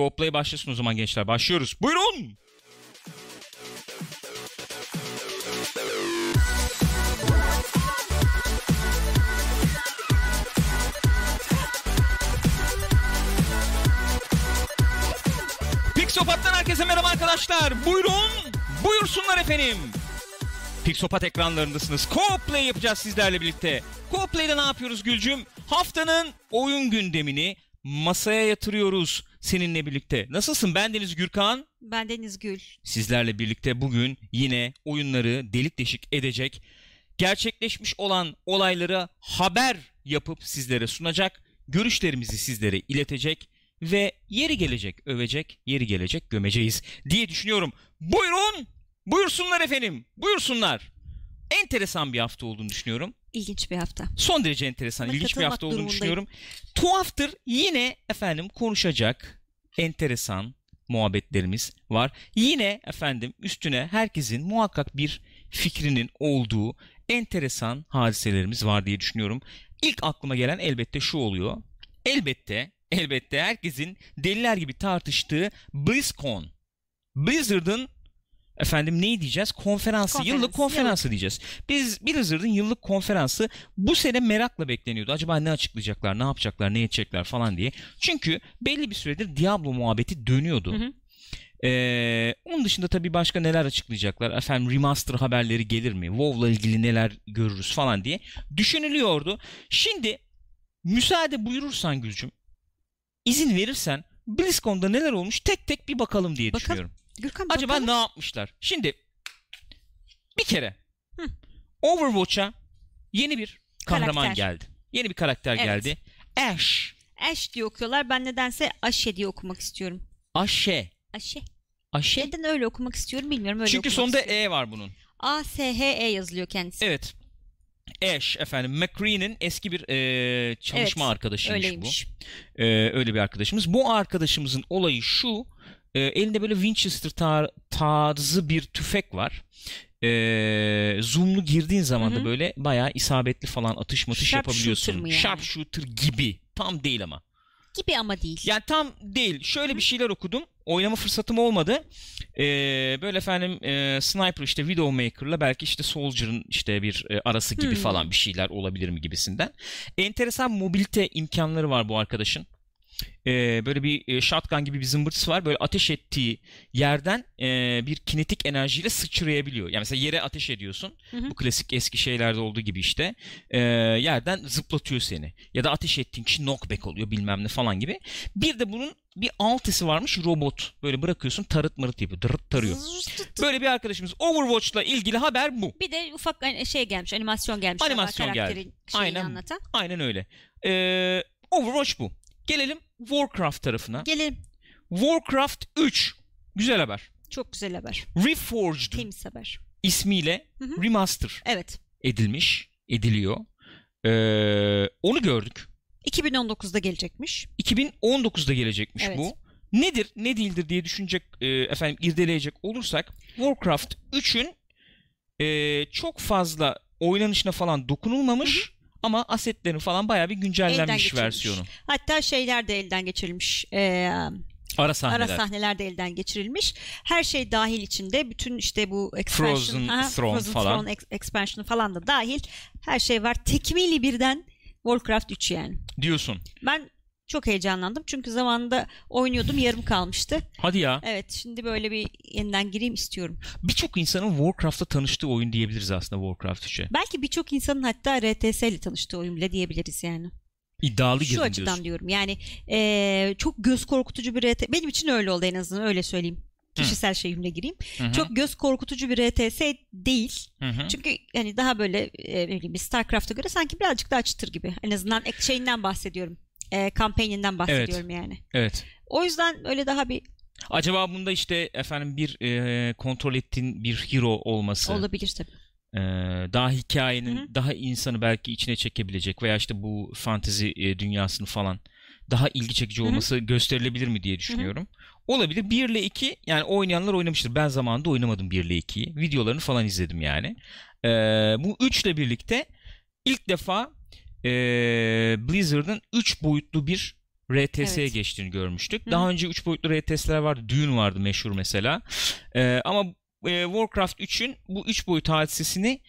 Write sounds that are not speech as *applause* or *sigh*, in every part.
Co-play başlasın o zaman gençler. Başlıyoruz. Buyurun. Pixopat'tan herkese merhaba arkadaşlar. Buyurun. Buyursunlar efendim. Pixopat ekranlarındasınız. Co-play yapacağız sizlerle birlikte. Co-play'de ne yapıyoruz Gülcüm? Haftanın oyun gündemini masaya yatırıyoruz seninle birlikte. Nasılsın? Ben Deniz Gürkan. Ben Deniz Gül. Sizlerle birlikte bugün yine oyunları delik deşik edecek, gerçekleşmiş olan olayları haber yapıp sizlere sunacak, görüşlerimizi sizlere iletecek ve yeri gelecek övecek, yeri gelecek gömeceğiz diye düşünüyorum. Buyurun, buyursunlar efendim, buyursunlar. Enteresan bir hafta olduğunu düşünüyorum. İlginç bir hafta. Son derece enteresan, Buna ilginç bir hafta olduğunu düşünüyorum. Tuhaftır yine efendim konuşacak enteresan muhabbetlerimiz var. Yine efendim üstüne herkesin muhakkak bir fikrinin olduğu enteresan hadiselerimiz var diye düşünüyorum. İlk aklıma gelen elbette şu oluyor. Elbette, elbette herkesin deliler gibi tartıştığı BlizzCon. Blizzard'ın efendim ne diyeceğiz? Konferansı, Konferans, yıllık konferansı diyeceğiz. Biz Blizzard'ın yıllık konferansı bu sene merakla bekleniyordu. Acaba ne açıklayacaklar, ne yapacaklar, ne edecekler falan diye. Çünkü belli bir süredir Diablo muhabbeti dönüyordu. Hı hı. Ee, onun dışında tabii başka neler açıklayacaklar? Efendim remaster haberleri gelir mi? WoW'la ilgili neler görürüz falan diye düşünülüyordu. Şimdi müsaade buyurursan Gülcüm, izin verirsen BlizzCon'da neler olmuş tek tek bir bakalım diye Bakalım. düşünüyorum. Gürkan Acaba bakalım. ne yapmışlar? Şimdi bir kere Hı. Overwatch'a yeni bir kahraman Karakter. geldi. Yeni bir karakter Evet. geldi. Ash. Ash diye okuyorlar. Ben nedense Aşe diye okumak istiyorum. Ashe. Aşe. Ashe. Neden öyle okumak istiyorum bilmiyorum. Öyle Çünkü sonunda istiyorum. E var bunun. A-S-H-E yazılıyor kendisi. Evet. Ash efendim McCree'nin eski bir e, çalışma Evet, arkadaşıymış Öyleymiş. bu. E, öyle bir arkadaşımız. Bu arkadaşımızın olayı şu. E, elinde böyle Winchester tar- tarzı bir tüfek var. E, zoomlu girdiğin zaman da böyle bayağı isabetli falan atış matış Sharpshooter yapabiliyorsun. mı yani? Sharpshooter gibi. Tam değil ama. Gibi ama değil. Yani tam değil. Şöyle bir şeyler okudum. Oynama fırsatım olmadı. Ee, böyle efendim e, Sniper işte Widowmaker'la belki işte Soldier'ın işte bir e, arası gibi Hmm. falan bir şeyler olabilir mi gibisinden. Enteresan mobilite imkanları var bu arkadaşın. Ee, böyle bir e, shotgun gibi bir zımbırtısı var. Böyle ateş ettiği yerden e, bir kinetik enerjiyle sıçrayabiliyor. Yani mesela yere ateş ediyorsun. Hı hı. Bu klasik eski şeylerde olduğu gibi işte. E, yerden zıplatıyor seni. Ya da ateş ettiğin kişi knockback oluyor bilmem ne falan gibi. Bir de bunun bir altisi varmış robot. Böyle bırakıyorsun tarıt mırıt yapıyor. Dırıt tarıyor. Böyle bir arkadaşımız. Overwatch'la ilgili haber bu. Bir de ufak hani şey gelmiş, animasyon gelmiş. Animasyon geldi. Aynen. anlatan. Aynen öyle. Ee, Overwatch bu. Gelelim Warcraft tarafına. Gelelim. Warcraft 3. Güzel haber. Çok güzel haber. Reforged Temiz haber. ismiyle Hı hı. remaster Evet. edilmiş, ediliyor. Ee, onu gördük. 2019'da gelecekmiş. 2019'da gelecekmiş Evet. bu. Nedir, ne değildir diye düşünecek, e, efendim irdeleyecek olursak Warcraft 3'ün e, çok fazla oynanışına falan dokunulmamış ama asetlerin falan bayağı bir güncellenmiş versiyonu. Hatta şeyler de elden geçirilmiş. Ee, Ara sahneler. Ara sahneler de elden geçirilmiş. Her şey dahil içinde. Bütün işte bu expansion, Frozen ha, Throne Frozen falan. Throne ex- expansion falan da dahil. Her şey var. Tekmili birden Warcraft 3 yani. Diyorsun. Ben çok heyecanlandım. Çünkü zamanında oynuyordum. Yarım kalmıştı. Hadi ya. Evet şimdi böyle bir yeniden gireyim istiyorum. Birçok insanın Warcraft'ta tanıştığı oyun diyebiliriz aslında Warcraft 3'e. Belki birçok insanın hatta RTS ile tanıştığı oyun bile diyebiliriz yani. İddialı Şu açıdan diyorsun. diyorum. Yani eee, çok göz korkutucu bir RTS. Benim için öyle oldu en azından öyle söyleyeyim. Kişisel şeyimle gireyim. Hı hı, Çok göz korkutucu bir RTS değil. hı hı. Çünkü hani daha böyle e, StarCraft'a göre sanki birazcık daha çıtır gibi. En azından ek- şeyinden bahsediyorum. E, kampanyandan bahsediyorum yani. Evet. O yüzden öyle daha bir Acaba bunda işte efendim bir e, kontrol ettiğin bir hero olması, olabilir tabii. e, daha hikayenin Hı hı. daha insanı belki içine çekebilecek veya işte bu fantezi e, dünyasını falan daha ilgi çekici olması gösterilebilir mi diye düşünüyorum. Olabilir. 1 ile 2 yani oynayanlar oynamıştır. Ben zamanında oynamadım 1 ile 2'yi. Videolarını falan izledim yani. E, bu 3 ile birlikte ilk defa e, Blizzard'ın 3 boyutlu bir RTS'ye Evet. geçtiğini görmüştük. Hı. Daha önce 3 boyutlu RTS'ler vardı. Dune vardı meşhur mesela. Ee, ama e, Warcraft 3'ün bu 3 boyut hadisesini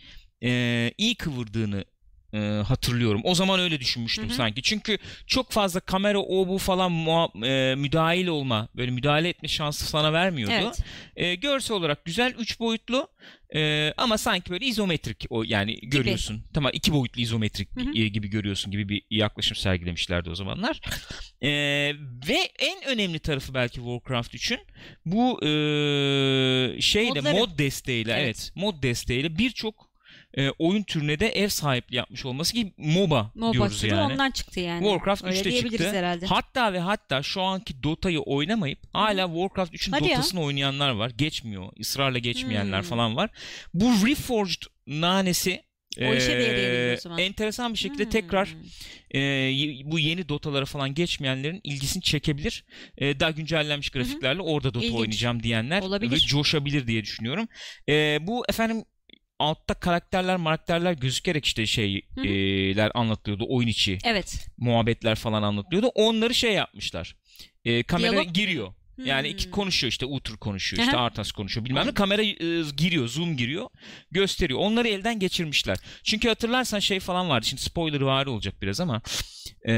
e, iyi kıvırdığını e, hatırlıyorum. O zaman öyle düşünmüştüm Hı hı. sanki. Çünkü çok fazla kamera o bu falan muha- e, müdahil olma, böyle müdahale etme şansı sana vermiyordu. Evet. E, görsel olarak güzel 3 boyutlu e, ama sanki böyle izometrik o yani görüyorsun. Tamam iki boyutlu izometrik Hı hı. e, gibi görüyorsun gibi bir yaklaşım sergilemişlerdi o zamanlar. E, ve en önemli tarafı belki Warcraft 3'ün bu e, şeyle Modları. mod desteğiyle evet. Evet. mod desteğiyle birçok e, oyun türüne de ev sahipliği yapmış olması ki MOBA, MOBA diyoruz yani. ondan çıktı yani. Warcraft Öyle 3'te diyebiliriz çıktı. herhalde. Hatta ve hatta şu anki Dota'yı oynamayıp hala Warcraft 3'ün Hadi ya. Dota'sını oynayanlar var. Geçmiyor. ısrarla geçmeyenler Hmm. falan var. Bu Reforged nanesi O işe zaman. enteresan bir şekilde Hmm. tekrar y- bu yeni Dota'lara falan geçmeyenlerin ilgisini çekebilir. Eee, daha güncellenmiş grafiklerle orada Dota İlginç. oynayacağım diyenler Olabilir. ve coşabilir diye düşünüyorum. Eee, bu efendim altta karakterler, karakterler gözükerek işte şeyler anlatılıyordu oyun içi Evet. muhabbetler falan anlatılıyordu. Onları şey yapmışlar. E, kamera Diyalog giriyor. Yani iki Hmm. konuşuyor işte Utur konuşuyor işte Aha. Artas konuşuyor bilmem ne kamera e, giriyor zoom giriyor gösteriyor onları elden geçirmişler çünkü hatırlarsan şey falan vardı şimdi spoiler var olacak biraz ama e,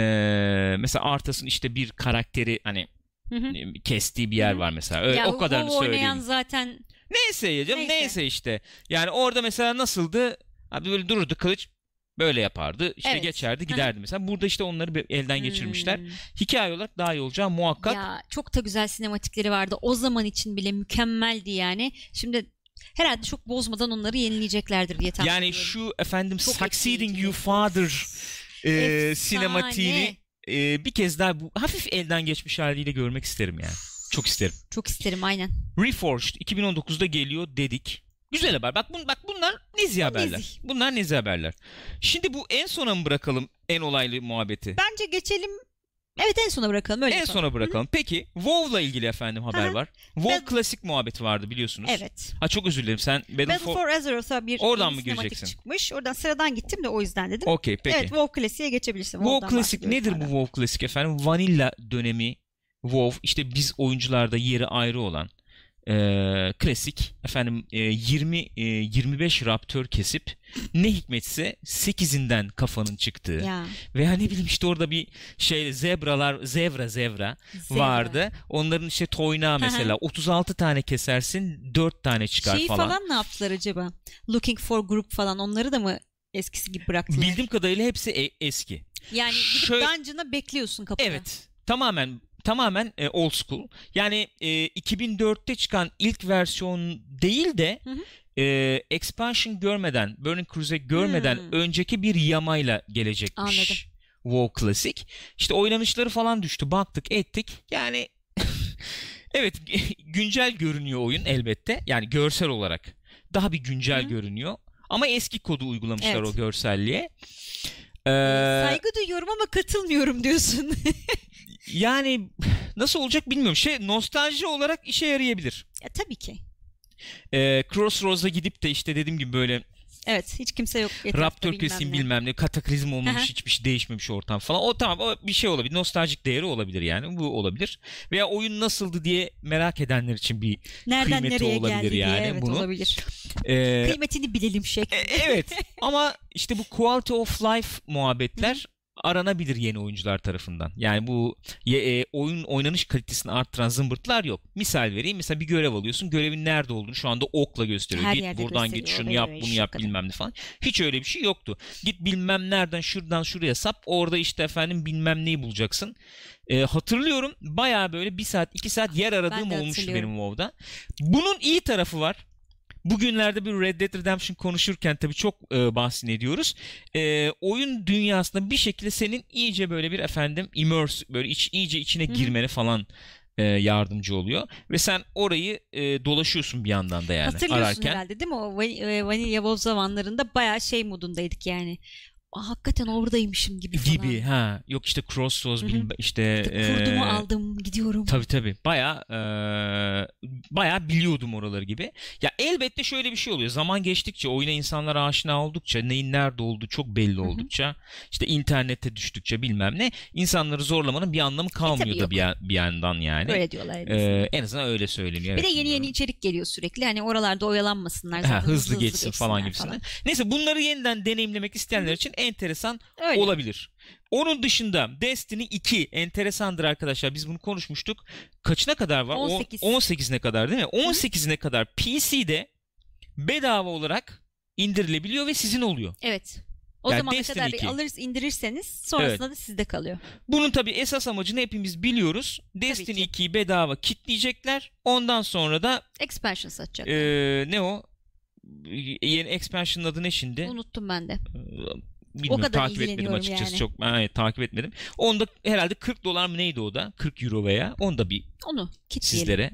mesela Artas'ın işte bir karakteri hani Hı hı. e, kestiği bir yer var mesela Öyle, Ya o kadarını WoW oynayan söyleyeyim zaten neyse ya canım neyse. Neyse. işte yani orada mesela nasıldı abi böyle dururdu kılıç böyle yapardı işte Evet. geçerdi giderdi mesela burada işte onları bir elden geçirmişler Hmm. hikaye olarak daha iyi olacağı muhakkak. Ya çok da güzel sinematikleri vardı. O zaman için bile mükemmeldi yani. Şimdi herhalde çok bozmadan onları yenileyeceklerdir diye tahmin yani ediyorum. şu efendim Çok Succeeding etkileyici. You Father e, Efsane. sinematiğini e, bir kez daha bu hafif elden geçmiş haliyle görmek isterim yani. Çok isterim. Çok isterim aynen. Reforged 2019'da geliyor dedik. Güzel haber. Bak, bun, bak bunlar nezih haberler. nezih. Bunlar nezih haberler. Şimdi bu en sona mı bırakalım en olaylı muhabbeti? Bence geçelim. Evet en sona bırakalım öyle en yapalım. sona bırakalım. Peki WoW'la ilgili efendim haber Hı hı. var. WoW Ben- klasik muhabbeti vardı biliyorsunuz. Evet. Ha çok özür dilerim. Sen Battle, Battle for... for Azeroth'a bir Oradan mı gireceksin? çıkmış. Oradan sıradan gittim de o yüzden dedim. Okey peki. Evet WoW klasiğe geçebilirsin. WoW Klasik nedir bu. WoW Klasik efendim? Vanilla dönemi WoW işte biz oyuncularda yeri ayrı olan e, klasik efendim e, 20 e, 25 raptör kesip ne hikmetse 8'inden kafanın çıktığı Ya, veya ne bileyim işte orada bir şey zebralar zevra zevra zevra. vardı. Onların işte hı. mesela 36 tane kesersin 4 tane çıkar Şeyi falan. falan. ne yaptılar acaba? Looking for group falan onları da mı eskisi gibi bıraktılar? Bildiğim kadarıyla hepsi e- eski. Yani gidip Şöyle- dungeon'a bekliyorsun kapıda. Evet. Tamamen tamamen e, old school. Yani e, 2004'te çıkan ilk versiyon değil de Hı hı. e, expansion görmeden, Burning Crusade görmeden Hmm. önceki bir yamayla gelecekmiş. Anladım. WoW Classic. İşte oynanışları falan düştü. Baktık, ettik. Yani *laughs* evet *laughs* güncel görünüyor oyun elbette. Yani görsel olarak daha bir güncel Hı. görünüyor. Ama eski kodu uygulamışlar Evet. o görselliğe. Ee, Saygı duyuyorum ama katılmıyorum diyorsun. *laughs* Yani nasıl olacak bilmiyorum. Şey nostalji olarak işe yarayabilir. ya, tabii ki. Ee, Crossroads'a gidip de işte dediğim gibi böyle Evet hiç kimse yok. Raptor ne. bilmem ne kataklizm olmamış hiçbir şey değişmemiş ortam falan. O tamam o bir şey olabilir. Nostaljik değeri olabilir yani. Bu olabilir. Veya oyun nasıldı diye merak edenler için bir Nereden kıymeti nereye olabilir geldi yani diye evet bunun. olabilir. Ee, Kıymetini bilelim şek. e, evet ama işte bu quality of life muhabbetler aranabilir yeni oyuncular tarafından. Yani bu e, oyun oynanış kalitesini arttıran zımbırtlar yok. Misal vereyim. Mesela bir görev alıyorsun. Görevin nerede olduğunu şu anda okla gösteriyor. Her git buradan git şunu yap bunu yap kadar. bilmem ne falan. Hiç öyle bir şey yoktu. Git bilmem nereden şuradan şuraya sap. Orada işte efendim bilmem neyi bulacaksın. E, hatırlıyorum bayağı böyle bir saat iki saat yer aradığım de olmuştu benim WoW'da. Bunun iyi tarafı var. Bugünlerde bir Red Dead Redemption konuşurken tabii çok e, bahsini ediyoruz. E, oyun dünyasında bir şekilde senin iyice böyle bir efendim immerse böyle iç, iyice içine girmene falan e, yardımcı oluyor ve sen orayı e, dolaşıyorsun bir yandan da yani Hatırlıyorsun ararken. herhalde değil mi? O Van- e, Vanilla WoW zamanlarında bayağı şey modundaydık yani. Hakikaten oradaymışım gibi falan. gibi ha yok işte Crossroads bilmem işte İşte kurdumu e, aldım gidiyorum. Tabii tabii. Baya baya biliyordum oraları gibi. Ya elbette şöyle bir şey oluyor. Zaman geçtikçe, oyuna insanlar aşina oldukça, neyin nerede olduğu çok belli oldukça, işte internete düştükçe bilmem ne, insanları zorlamanın bir anlamı kalmıyor da E, yok. bir, ya- bir yandan yani. Öyle diyorlar. en Ee, azından. en azından öyle söyleniyor. bir de evet, yeni yeni bilmiyorum. içerik geliyor sürekli. Hani oralarda oyalanmasınlar. Ha, zaten hızlı, geçsin falan geçsinler gibisinden. Neyse bunları yeniden deneyimlemek isteyenler için enteresan Öyle. olabilir. Onun dışında Destiny 2 enteresandır arkadaşlar. Biz bunu konuşmuştuk. Kaçına kadar var? O- 18. 18'ine kadar değil mi? 18'ine kadar PC'de bedava olarak indirilebiliyor ve sizin oluyor. Evet. O Yani zamana Destiny kadar bir 2. alırız indirirseniz sonrasında da sizde kalıyor. Bunun tabii esas amacını hepimiz biliyoruz. Destiny ki. 2'yi bedava kitleyecekler. Ondan sonra da Expansion satacak. eee, ne o? Yeni expansion'ın adı ne şimdi? Unuttum ben de. Bilmiyorum, kadar takip etmedim açıkçası yani. çok. Evet, takip etmedim. Onda herhalde 40 dolar mı neydi o da? 40 euro veya onu da bir Onu kitleyelim. sizlere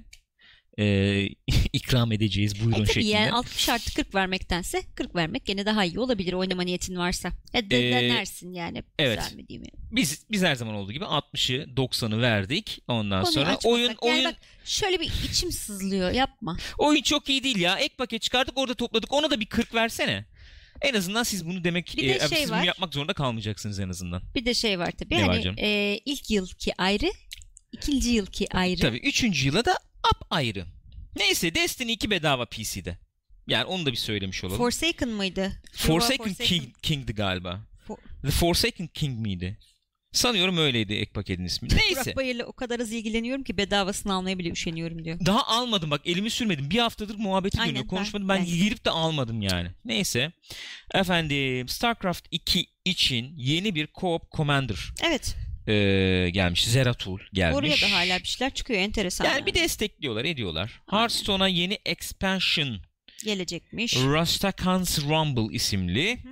eee, *laughs* ikram edeceğiz buyurun E tabii şeklinde. yani 60 artı 40 vermektense 40 vermek gene daha iyi olabilir oynama niyetin varsa. Ya de, Ee, denersin yani. evet. Güzel mi değil mi? Biz biz her zaman olduğu gibi 60'ı 90'ı verdik. Ondan Konuyu sonra açmasak. oyun Yani oyun bak şöyle bir içim sızlıyor yapma. oyun çok iyi değil ya. Ek paket çıkardık orada topladık. Ona da bir 40 versene. En azından siz bunu demek Bir de e, şey siz var. bunu yapmak zorunda kalmayacaksınız en azından. Bir de şey var tabii Ne var hani canım? e, ilk yılki ayrı ikinci yılki ayrı. Tabii 3. yıla da up ayrı. Neyse Destiny 2 bedava PC'de. Yani onu da bir söylemiş olalım. Forsaken mıydı? Forsaken, Forsaken. King, King'di galiba. For- The Forsaken King miydi? Sanıyorum öyleydi ek paketin ismi. Neyse. Burak Bayır'la o kadar az ilgileniyorum ki bedavasını almaya bile üşeniyorum diyor. Daha almadım bak elimi sürmedim. Bir haftadır muhabbeti Aynen, dönüyor. ben- Konuşmadım. Ben, ben- girip de almadım yani. Neyse. Efendim StarCraft 2 için yeni bir Co-op Commander Evet. eee, gelmiş. Zeratul gelmiş. Oraya da hala bir şeyler çıkıyor enteresan. yani bir destekliyorlar, ediyorlar. Hearthstone'a yeni expansion gelecekmiş. Rustakan's Rumble isimli. Hı.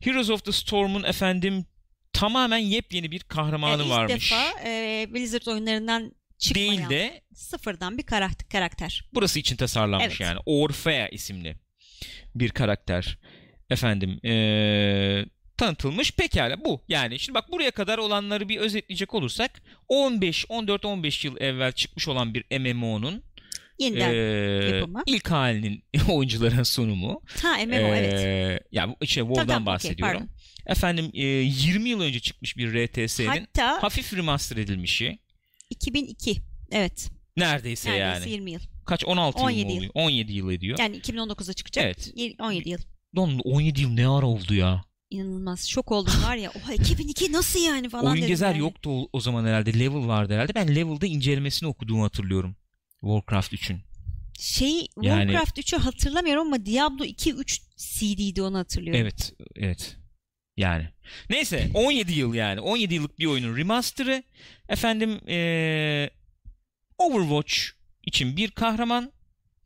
Heroes of the Storm'un efendim tamamen yepyeni bir kahramanı E, ilk varmış. defa e, Blizzard oyunlarından çıkmayan Değil de sıfırdan bir karakter. karakter. burası için tasarlanmış Evet. yani. Orfea isimli bir karakter. Efendim eee, tanıtılmış. Pekala bu. Yani şimdi bak buraya kadar olanları bir özetleyecek olursak 15 14 15 yıl evvel çıkmış olan bir MMO'nun Yeniden. yapımı. ilk halinin *laughs* oyunculara sunumu. ha MMO evet. Eee, Ya bu şey WoW'dan bahsediyorum. pardon. Efendim eee, 20 yıl önce çıkmış bir RTS'nin Hatta hafif remaster edilmişi. 2002. Evet. Neredeyse, Neredeyse yani. 20 yıl. Kaç 16 yıl 17 mı yıl. oluyor? 17 yıl ediyor. Yani 2019'da çıkacak. Evet. Y- 17 yıl. Lan 17 yıl ne ara oldu ya? İnanılmaz. Şok oldum var ya. Oha 2002 nasıl yani falan Oyun dedim Gezer yani. yoktu o, o zaman herhalde. Level vardı herhalde. Ben Level'da incelemesini okuduğumu hatırlıyorum. Warcraft 3'ün. Şey Yani- Warcraft 3'ü hatırlamıyorum ama Diablo 2 3 CD'di onu hatırlıyorum. Evet, evet. Yani. Neyse 17 yıl yani. 17 yıllık bir oyunun remaster'ı. Efendim eee, Overwatch için bir kahraman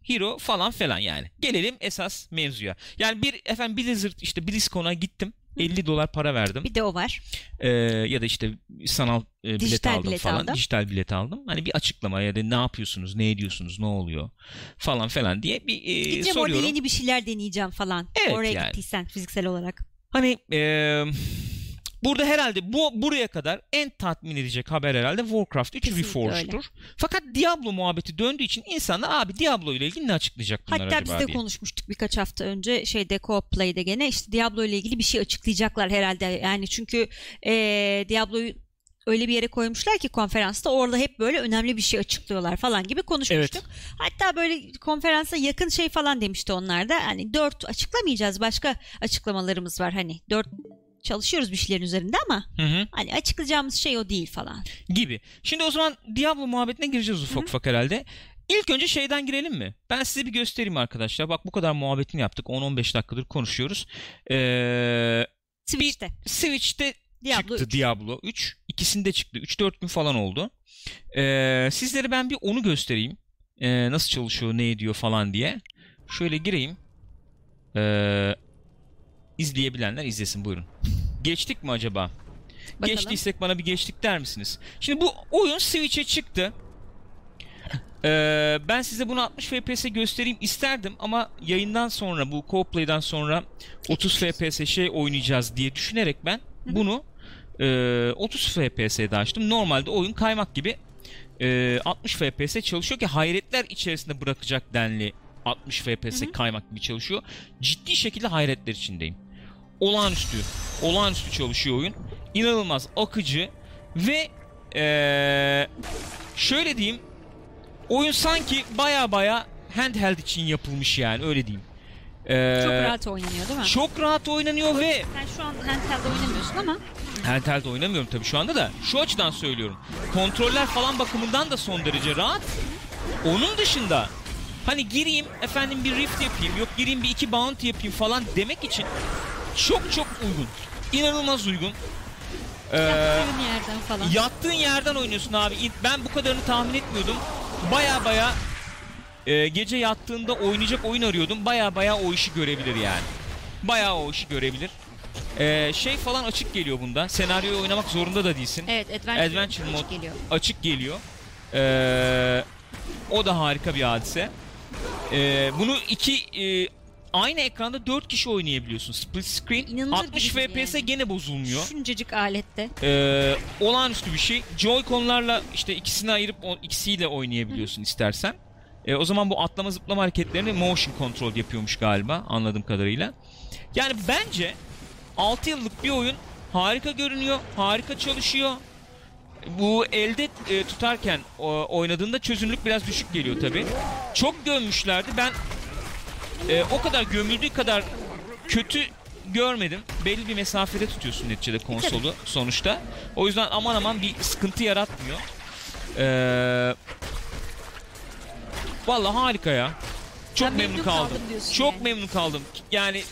hero falan falan yani. Gelelim esas mevzuya. Yani bir efendim Blizzard işte BlizzCon'a gittim. 50 dolar para verdim. Bir de o var. Ee, ya da işte sanal e, bilet Dijital aldım bilet falan. aldım. Dijital bilet aldım. Hani bir açıklama ya da ne yapıyorsunuz, ne ediyorsunuz, ne oluyor falan falan diye bir e, Gideceğim orada soruyorum. yeni bir şeyler deneyeceğim falan. Evet, Oraya yani. gittiysen fiziksel olarak. Hani e, burada herhalde bu buraya kadar en tatmin edecek haber herhalde Warcraft 3 Kesinlikle Reforged'tur. Fakat Diablo muhabbeti döndüğü için insanlar abi Diablo ile ilgili ne açıklayacak bunlar Hatta acaba biz de diye. konuşmuştuk birkaç hafta önce şeyde Co-op Play'de gene işte Diablo ile ilgili bir şey açıklayacaklar herhalde. Yani çünkü eee Diablo'yu öyle bir yere koymuşlar ki konferansta orada hep böyle önemli bir şey açıklıyorlar falan gibi konuşmuştuk. Hatta böyle konferansa yakın şey falan demişti onlar da. Hani dört açıklamayacağız başka açıklamalarımız var hani dört çalışıyoruz bir şeylerin üzerinde ama Hı hı. hani açıklayacağımız şey o değil falan. gibi. Şimdi o zaman Diablo muhabbetine gireceğiz ufak Hı. ufak herhalde. İlk önce şeyden girelim mi? Ben size bir göstereyim arkadaşlar. Bak bu kadar muhabbetini yaptık. 10-15 dakikadır konuşuyoruz. Ee, Switch'te Switch'te Diablo çıktı 3. Diablo 3. İkisinde çıktı. 3-4 gün falan oldu. Ee, sizlere ben bir onu göstereyim. Ee, nasıl çalışıyor, ne ediyor falan diye. Şöyle gireyim. Ee, izleyebilenler izlesin buyurun. Geçtik mi acaba? Bakalım. Geçtiysek bana bir geçtik der misiniz? Şimdi bu oyun Switch'e çıktı. Ee, ben size bunu 60 FPS göstereyim isterdim ama yayından sonra bu co-play'den sonra 30 FPS şey oynayacağız diye düşünerek ben bunu e, 30 FPS'de açtım. Normalde oyun kaymak gibi e, 60 FPS çalışıyor ki hayretler içerisinde bırakacak denli 60 FPS kaymak gibi çalışıyor. Ciddi şekilde hayretler içindeyim. Olağanüstü, olağanüstü çalışıyor oyun. İnanılmaz akıcı ve e, şöyle diyeyim oyun sanki baya baya handheld için yapılmış yani öyle diyeyim. E, Çok rahat oynanıyor değil mi? Çok rahat oynanıyor ve Sen şu an handheld oynamıyorsun ama Handheld oynamıyorum tabii şu anda da. Şu açıdan söylüyorum. Kontroller falan bakımından da son derece rahat. Onun dışında hani gireyim efendim bir rift yapayım yok gireyim bir iki bounty yapayım falan demek için çok çok uygun. İnanılmaz uygun. Ee, yattığın yerden falan. yattığın yerden oynuyorsun abi. Ben bu kadarını tahmin etmiyordum. Baya baya e, gece yattığında oynayacak oyun arıyordum. Baya baya o işi görebilir yani. Baya o işi görebilir. Ee, şey falan açık geliyor bunda. Senaryoyu oynamak zorunda da değilsin. Evet Adventure, Adventure açık mod geliyor. açık geliyor. Ee, o da harika bir hadise. Ee, bunu iki e, aynı ekranda 4 kişi oynayabiliyorsun. Split screen. İnanılır 60 gibi FPS yani. gene bozulmuyor. Şuncacık alette. Ee, olağanüstü bir şey. Joy-Con'larla işte ikisini ayırıp o, ikisiyle oynayabiliyorsun istersen. Ee, o zaman bu atlama zıplama hareketlerini motion control yapıyormuş galiba anladığım kadarıyla. Yani bence 6 yıllık bir oyun harika görünüyor, harika çalışıyor. Bu elde e, tutarken o, oynadığında çözünürlük biraz düşük geliyor tabi. Çok gömmüşlerdi. Ben e, o kadar gömüldüğü kadar kötü görmedim. Belli bir mesafede tutuyorsun neticede konsolu sonuçta. O yüzden aman aman bir sıkıntı yaratmıyor. Ee, Vallahi harika ya. Çok Ben memnun, memnun kaldım. kaldım Çok yani. memnun kaldım. Yani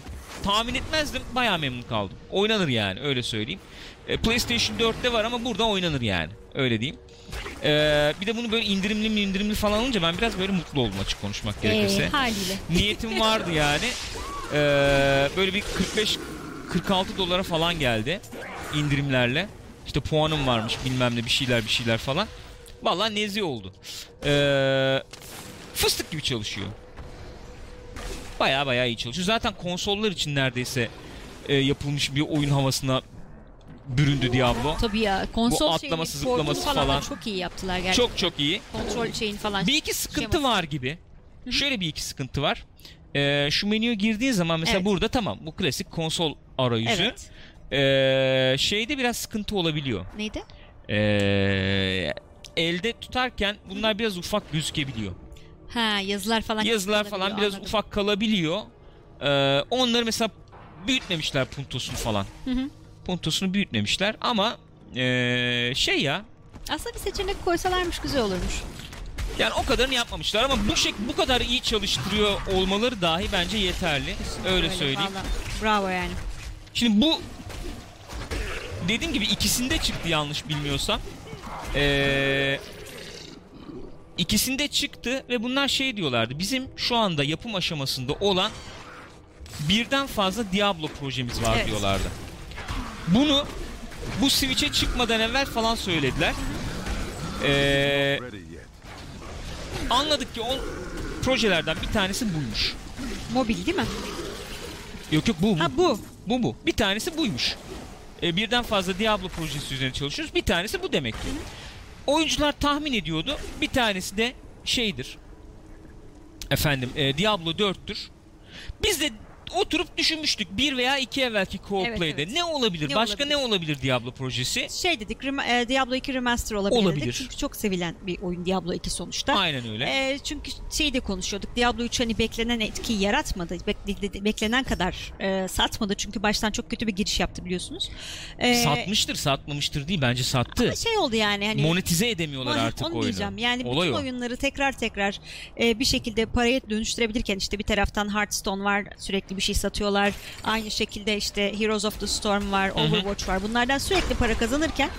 tahmin etmezdim. Bayağı memnun kaldım. Oynanır yani öyle söyleyeyim. E, PlayStation 4'te var ama burada oynanır yani. Öyle diyeyim. E, bir de bunu böyle indirimli mi indirimli falan alınca ben biraz böyle mutlu oldum açık konuşmak gerekirse. Ee, haliyle. Niyetim vardı yani. E, böyle bir 45 46 dolara falan geldi indirimlerle. İşte puanım varmış bilmem ne bir şeyler bir şeyler falan. Vallahi nezi oldu. Eee fıstık gibi çalışıyor. Baya baya iyi çalışıyor. Zaten konsollar için neredeyse e, yapılmış bir oyun havasına büründü Diablo. Tabii ya konsol Bu atlaması, şeyini, zıplaması falan, falan. çok iyi yaptılar gerçekten. Çok çok iyi. Kontrol şeyin falan. Bir iki sıkıntı şeması. var gibi. Şöyle bir iki sıkıntı var. Ee, şu menüye girdiğin zaman mesela Evet. burada tamam bu klasik konsol arayüzü. Evet. Ee, şeyde biraz sıkıntı olabiliyor. Neydi? Ee, elde tutarken bunlar biraz ufak gözükebiliyor. Ha yazılar falan. Yazılar falan biraz anladım. ufak kalabiliyor. Ee, onları mesela büyütmemişler puntosunu falan. Hı hı. Puntosunu büyütmemişler ama ee, şey ya Aslında bir seçenek koysalarmış güzel olurmuş. yani o kadarını yapmamışlar ama bu şey bu kadar iyi çalıştırıyor olmaları dahi bence yeterli. Öyle söyleyeyim. vallahi. Bravo yani. Şimdi bu dediğim gibi ikisinde çıktı yanlış bilmiyorsam. Ee, ikisinde çıktı ve bunlar şey diyorlardı. Bizim şu anda yapım aşamasında olan birden fazla Diablo projemiz var Evet. diyorlardı. Bunu bu Switch'e çıkmadan evvel falan söylediler. Ee, anladık ki o projelerden bir tanesi buymuş. Mobil değil mi? Yok yok bu bu. Ha bu. Bu bu. Bir tanesi buymuş. E, birden fazla Diablo projesi üzerine çalışıyoruz. Bir tanesi bu demek ki. Oyuncular tahmin ediyordu. Bir tanesi de şeydir. Efendim e, Diablo 4'tür. Biz de oturup düşünmüştük bir veya iki evvelki co-play'de. Evet, evet. Ne olabilir? Ne Başka olabilir? ne olabilir Diablo projesi? Şey dedik e, Diablo 2 Remaster olabilir, Olabilir. dedik. Çünkü çok sevilen bir oyun Diablo 2 sonuçta. Aynen öyle. E, çünkü şeyi de konuşuyorduk. Diablo 3 hani beklenen etkiyi yaratmadı. Bek- beklenen kadar e, satmadı. Çünkü baştan çok kötü bir giriş yaptı biliyorsunuz. E, Satmıştır, satmamıştır değil. Bence sattı. ama şey oldu yani hani Monetize edemiyorlar Onu- artık onu oyunu. diyeceğim. Yani Olay bütün o. oyunları tekrar tekrar e, bir şekilde paraya dönüştürebilirken işte bir taraftan Hearthstone var sürekli bir şey satıyorlar. Aynı şekilde işte Heroes of the Storm var, Overwatch var. Bunlardan sürekli para kazanırken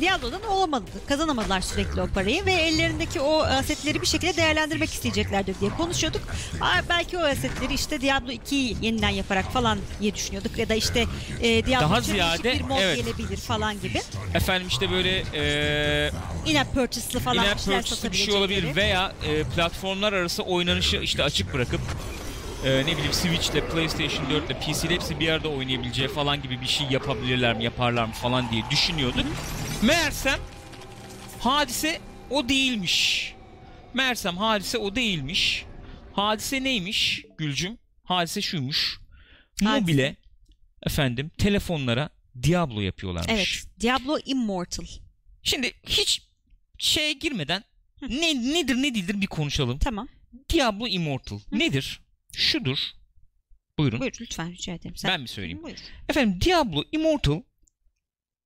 Diablo'dan olamadı. Kazanamadılar sürekli o parayı ve ellerindeki o asetleri bir şekilde değerlendirmek isteyeceklerdir diye konuşuyorduk. Aa, belki o asetleri işte Diablo 2'yi yeniden yaparak falan diye düşünüyorduk ya da işte e, Diablo Daha ziyade, bir mod evet. gelebilir falan gibi. Efendim işte böyle e, In-app purchase'lı falan in-app bir purchase'lı bir şey olabilir veya e, platformlar arası oynanışı işte açık bırakıp e, ne bileyim Switch'le, PlayStation 4'le, PC'le hepsi bir arada oynayabileceği falan gibi bir şey yapabilirler mi, yaparlar mı falan diye düşünüyorduk. Meğersem hadise o değilmiş. Meğersem hadise o değilmiş. Hadise neymiş Gülcüm? Hadise şuymuş. Hadise. Mobile efendim telefonlara Diablo yapıyorlarmış. Evet. Diablo Immortal. Şimdi hiç şeye girmeden ne nedir ne değildir bir konuşalım. Tamam. Diablo Immortal nedir? Şudur. Buyurun. Buyur lütfen rica ederim. Sen... Ben mi söyleyeyim? Buyur. Efendim Diablo Immortal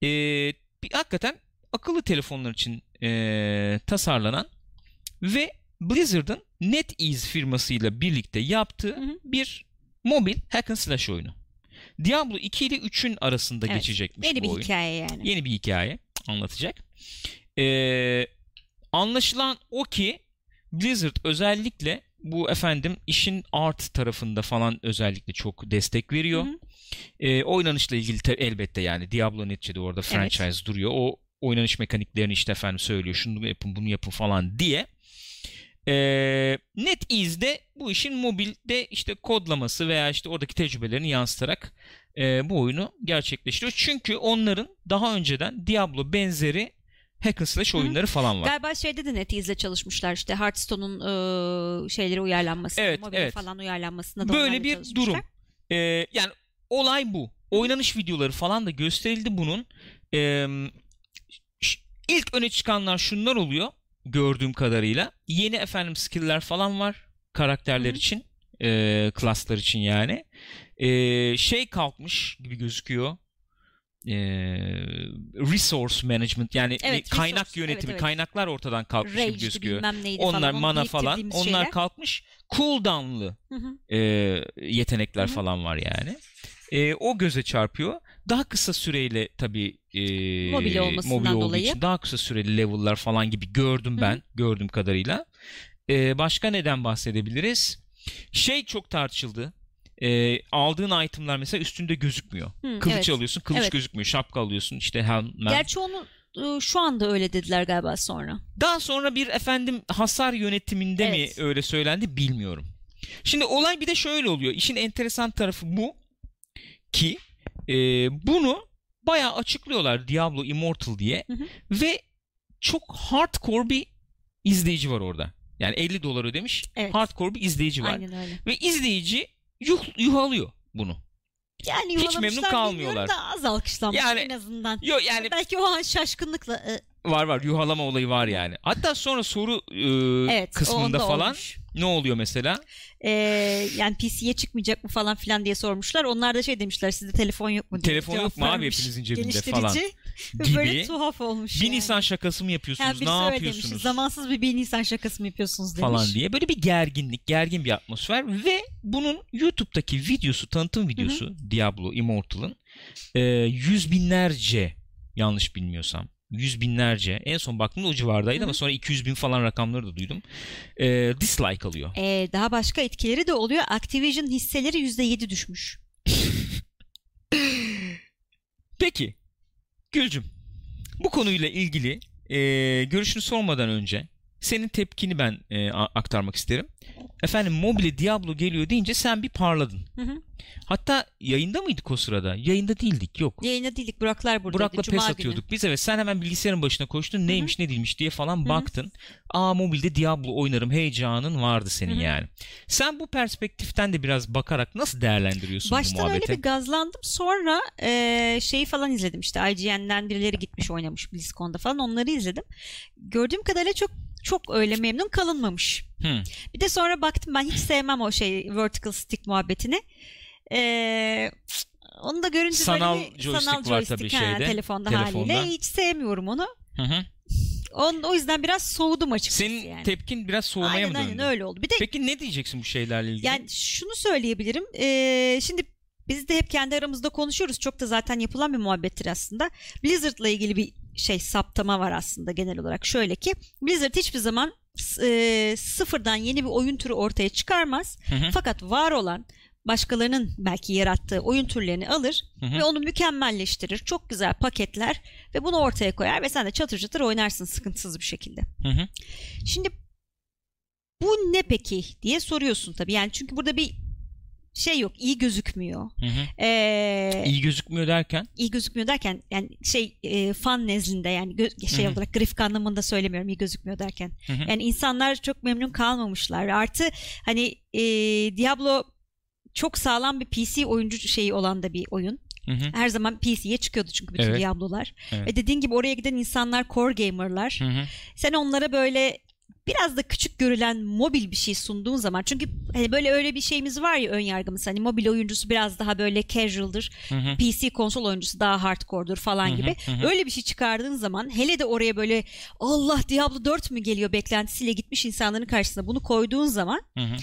eee, bir, hakikaten akıllı telefonlar için eee, tasarlanan ve Blizzard'ın NetEase firmasıyla birlikte yaptığı Hı hı. bir mobil hack and slash oyunu. Diablo 2 ile 3'ün arasında Evet. geçecekmiş Yeni bu bir oyun. hikaye yani. Yeni bir hikaye anlatacak. Ee, anlaşılan o ki Blizzard özellikle bu efendim işin art tarafında falan özellikle çok destek veriyor. Hı hı. Ee, oynanışla ilgili te- elbette yani Diablo neticede orada franchise duruyor. O oynanış mekaniklerini işte efendim söylüyor. Şunu yapın bunu yapın falan diye. Ee, NetEase'de bu işin mobilde işte kodlaması veya işte oradaki tecrübelerini yansıtarak e, bu oyunu gerçekleştiriyor. Çünkü onların daha önceden Diablo benzeri hack and slash oyunları falan var. Galiba şeyde de NetEase'le çalışmışlar işte Hearthstone'un e, şeyleri uyarlanması, Evet, mobil evet. falan uyarlanmasında da Böyle bir durum. Ee, yani olay bu. Oynanış videoları falan da gösterildi bunun. Ee, ilk öne çıkanlar şunlar oluyor gördüğüm kadarıyla. Yeni efendim skill'ler falan var karakterler Hı için, e, class'lar için yani. Ee, şey kalkmış gibi gözüküyor. Ee, resource management yani Evet, kaynak resource. yönetimi, Evet, evet. kaynaklar ortadan kalkmış gibi Rage'di gözüküyor. bilmem neydi Onlar falan. mana falan, biriktirdiğimiz onlar şeyler. kalkmış. Cooldown'lı Hı hı. e, yetenekler Hı hı. falan var yani. E, o göze çarpıyor. Daha kısa süreyle tabii e, Mobil olmasından mobil olduğu dolayı. için daha kısa süreli level'lar falan gibi gördüm Hı ben hı. gördüğüm kadarıyla. E, başka neden bahsedebiliriz? Şey çok tartışıldı. E, aldığın itemler mesela üstünde gözükmüyor. Hı, Kılıç evet. alıyorsun, kılıç Evet. gözükmüyor. Şapka alıyorsun, işte helm. Gerçi onu e, şu anda öyle dediler galiba sonra. Daha sonra bir efendim hasar yönetiminde Evet. mi öyle söylendi bilmiyorum. Şimdi olay bir de şöyle oluyor. İşin enteresan tarafı bu ki e, bunu bayağı açıklıyorlar Diablo Immortal diye Hı hı. ve çok hardcore bir izleyici var orada. Yani 50 dolar ödemiş. Evet. Hardcore bir izleyici var. Aynen öyle. Ve izleyici yuh, yuhalıyor bunu. Yani Hiç memnun kalmıyorlar. Da az alkışlanmış Yani- en azından. Yo yani Belki o an şaşkınlıkla e, var var yuhalama olayı var yani. Hatta sonra soru e, evet kısmında falan olmuş. ne oluyor mesela? E, yani PC'ye çıkmayacak mı falan filan diye sormuşlar. Onlar da şey demişler sizde telefon yok mu diye Telefon yok mu abi hepinizin cebinde falan gibi. Böyle tuhaf olmuş Bir yani. Nisan şakası mı yapıyorsunuz? Yani ne yapıyorsunuz? Zamansız bir 1 Nisan şakası mı yapıyorsunuz demiş. falan diye böyle bir gerginlik, gergin bir atmosfer ve bunun YouTube'daki videosu, tanıtım videosu Diablo Immortal'ın e, yüz binlerce yanlış bilmiyorsam yüz binlerce en son baktığımda o civardaydı Hı hı. ama sonra 200 bin falan rakamları da duydum. E, dislike alıyor. Ee, daha başka etkileri de oluyor. Activision hisseleri %7 düşmüş. *laughs* Peki Gülcüm bu konuyla ilgili e, görüşünü sormadan önce senin tepkini ben e, aktarmak isterim. Efendim mobile Diablo geliyor deyince sen bir parladın. Hı hı. Hatta yayında mıydık o sırada? Yayında değildik yok. Yayına değildik. Buraklar buradaydı. Burak'la Cuma pes günü. atıyorduk biz evet sen hemen bilgisayarın başına koştun neymiş ne değilmiş diye falan hı. baktın. Aa mobilde Diablo oynarım heyecanın vardı senin Hı hı. yani. Sen bu perspektiften de biraz bakarak nasıl değerlendiriyorsun bu Baştan muhabbeti? öyle bir gazlandım. Sonra e, şeyi falan izledim işte. IGN'den birileri gitmiş oynamış BlizzCon'da falan. Onları izledim. Gördüğüm kadarıyla çok çok öyle memnun kalınmamış. Hı. Bir de sonra baktım ben hiç sevmem o şey vertical stick muhabbetini. Ee, onu da görünce Sanal böyle bir joystick sanal var joystick tabii ha, şeyde, telefonda, telefonda. haliyle hiç sevmiyorum onu. Hı hı. On, o yüzden biraz soğudum açıkçası Senin yani. tepkin biraz soğumaya aynen mı döndü? aynen öyle oldu. Bir de Peki ne diyeceksin bu şeylerle ilgili? yani şunu söyleyebilirim. Ee, şimdi biz de hep kendi aramızda konuşuyoruz. Çok da zaten yapılan bir muhabbettir aslında. Blizzard'la ilgili bir şey saptama var aslında genel olarak. Şöyle ki Blizzard hiçbir zaman e, sıfırdan yeni bir oyun türü ortaya çıkarmaz. Hı hı. Fakat var olan başkalarının belki yarattığı oyun türlerini alır Hı hı. ve onu mükemmelleştirir. Çok güzel paketler ve bunu ortaya koyar ve sen de çatır çatır oynarsın sıkıntısız bir şekilde. Hı hı. Şimdi bu ne peki diye soruyorsun tabii. Yani çünkü burada bir şey yok. iyi gözükmüyor. Hı hı. Ee, İyi gözükmüyor derken iyi gözükmüyor derken yani şey e, fan nezdinde yani gö- şey Hı hı. olarak grafik anlamında söylemiyorum iyi gözükmüyor derken. Hı hı. Yani insanlar çok memnun kalmamışlar. Artı hani e, Diablo çok sağlam bir PC oyuncu şeyi olan da bir oyun. Hı hı. Her zaman PC'ye çıkıyordu çünkü bütün Evet. Diablo'lar. Evet. Ve dediğin gibi oraya giden insanlar core gamer'lar. Hı hı. Sen onlara böyle biraz da küçük görülen mobil bir şey sunduğun zaman çünkü hani böyle öyle bir şeyimiz var ya ön yargımız hani mobil oyuncusu biraz daha böyle casual'dır Hı hı. PC konsol oyuncusu daha hardcore'dur falan Hı hı, gibi hı hı. öyle bir şey çıkardığın zaman hele de oraya böyle Allah Diablo 4 mü geliyor beklentisiyle gitmiş insanların karşısına bunu koyduğun zaman Hı hı.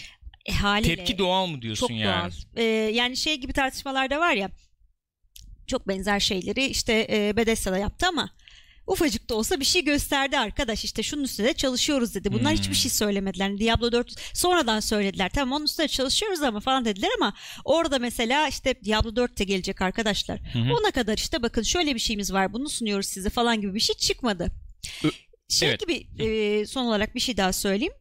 e, haliyle Tepki doğal mı diyorsun çok yani? doğal. Ee, yani şey gibi tartışmalarda var ya çok benzer şeyleri işte e, Bethesda da yaptı ama ufacık da olsa bir şey gösterdi arkadaş işte şunun üstünde çalışıyoruz dedi. Bunlar Hmm. hiçbir şey söylemediler. Yani Diablo 4 sonradan söylediler. Tamam onun üstünde çalışıyoruz ama falan dediler ama orada mesela işte Diablo 4 de gelecek arkadaşlar. Hı hı. Ona kadar işte bakın şöyle bir şeyimiz var bunu sunuyoruz size falan gibi bir şey çıkmadı. Ö- Şey evet. gibi e, son olarak bir şey daha söyleyeyim.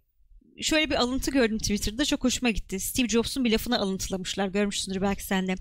Şöyle bir alıntı gördüm Twitter'da çok hoşuma gitti. Steve Jobs'un bir lafını alıntılamışlar görmüşsündür belki sen de.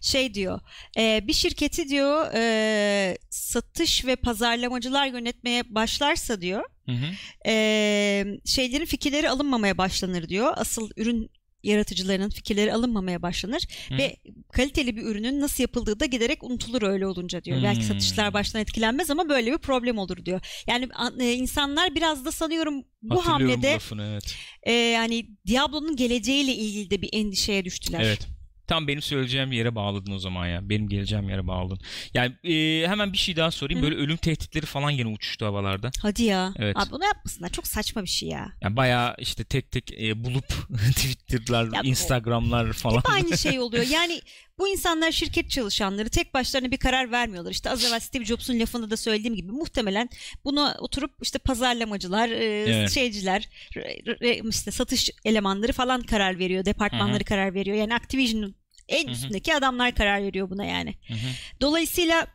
Şey diyor e, bir şirketi diyor e, satış ve pazarlamacılar yönetmeye başlarsa diyor Hı hı. e, şeylerin fikirleri alınmamaya başlanır diyor. Asıl ürün yaratıcılarının fikirleri alınmamaya başlanır Hı. ve kaliteli bir ürünün nasıl yapıldığı da giderek unutulur öyle olunca diyor. Belki Hmm. satışlar baştan etkilenmez ama böyle bir problem olur diyor. Yani an- e, insanlar biraz da sanıyorum bu hamlede bu lafını evet. e, yani Diablo'nun geleceğiyle ilgili de bir endişeye düştüler. Evet. Tam benim söyleyeceğim yere bağladın o zaman ya. Benim geleceğim yere bağladın. Yani e, hemen bir şey daha sorayım. Hı. Böyle ölüm tehditleri falan yine uçuştu havalarda. Hadi ya. Evet. Abi bunu yapmasınlar. Çok saçma bir şey ya. Yani bayağı işte tek tek e, bulup *laughs* Twitter'lar, Ya Instagram'lar falan. Hep aynı *laughs* şey oluyor. Yani bu insanlar şirket çalışanları tek başlarına bir karar vermiyorlar. İşte az evvel Steve Jobs'un lafında da söylediğim gibi muhtemelen bunu oturup işte pazarlamacılar, e, Evet. şeyciler, re- işte satış elemanları falan karar veriyor. Departmanları karar veriyor. Yani Activision'ın en üstündeki adamlar karar veriyor buna yani. Hı hı. Dolayısıyla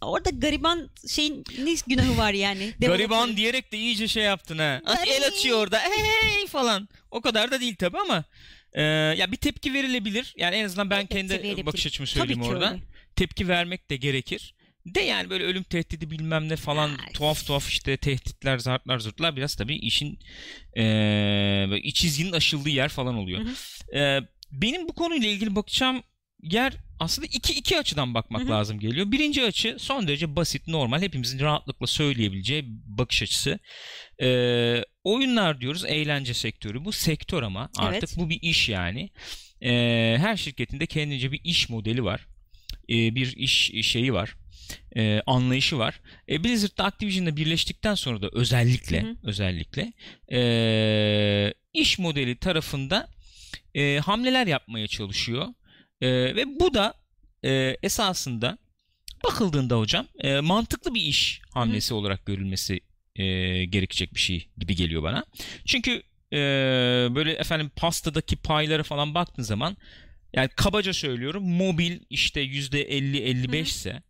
orada gariban şeyin ne günahı var yani? *laughs* Gariban diyerek de iyice şey yaptın ha. Gariban. El açıyor orada. Hey falan. O kadar da değil tabii ama e, ya bir tepki verilebilir. Yani en azından ben Elbette kendi bakış açımı Tabii söyleyeyim ki orada. öyle. Tepki vermek de gerekir. De yani böyle ölüm tehdidi bilmem ne falan Ay. tuhaf tuhaf işte tehditler, zartlar, zırtlar biraz tabii işin e, iç çizginin aşıldığı yer falan oluyor. Hı E, benim bu konuyla ilgili bakacağım yer aslında iki iki açıdan bakmak Hı hı. lazım geliyor. Birinci açı son derece basit, normal, hepimizin rahatlıkla söyleyebileceği bakış açısı. Ee, oyunlar diyoruz, eğlence sektörü. Bu sektör ama artık Evet. bu bir iş yani. Ee, her şirketin de kendince bir iş modeli var. Ee, bir iş şeyi var. Ee, anlayışı var. Ee, Blizzard'da Activision'la birleştikten sonra da özellikle Hı hı. özellikle ee, iş modeli tarafında e, hamleler yapmaya çalışıyor. E, ve bu da e, esasında bakıldığında hocam e, mantıklı bir iş hamlesi olarak görülmesi e, gerekecek bir şey gibi geliyor bana. Çünkü e, böyle efendim pastadaki paylara falan baktığın zaman yani kabaca söylüyorum mobil işte %50-55 ise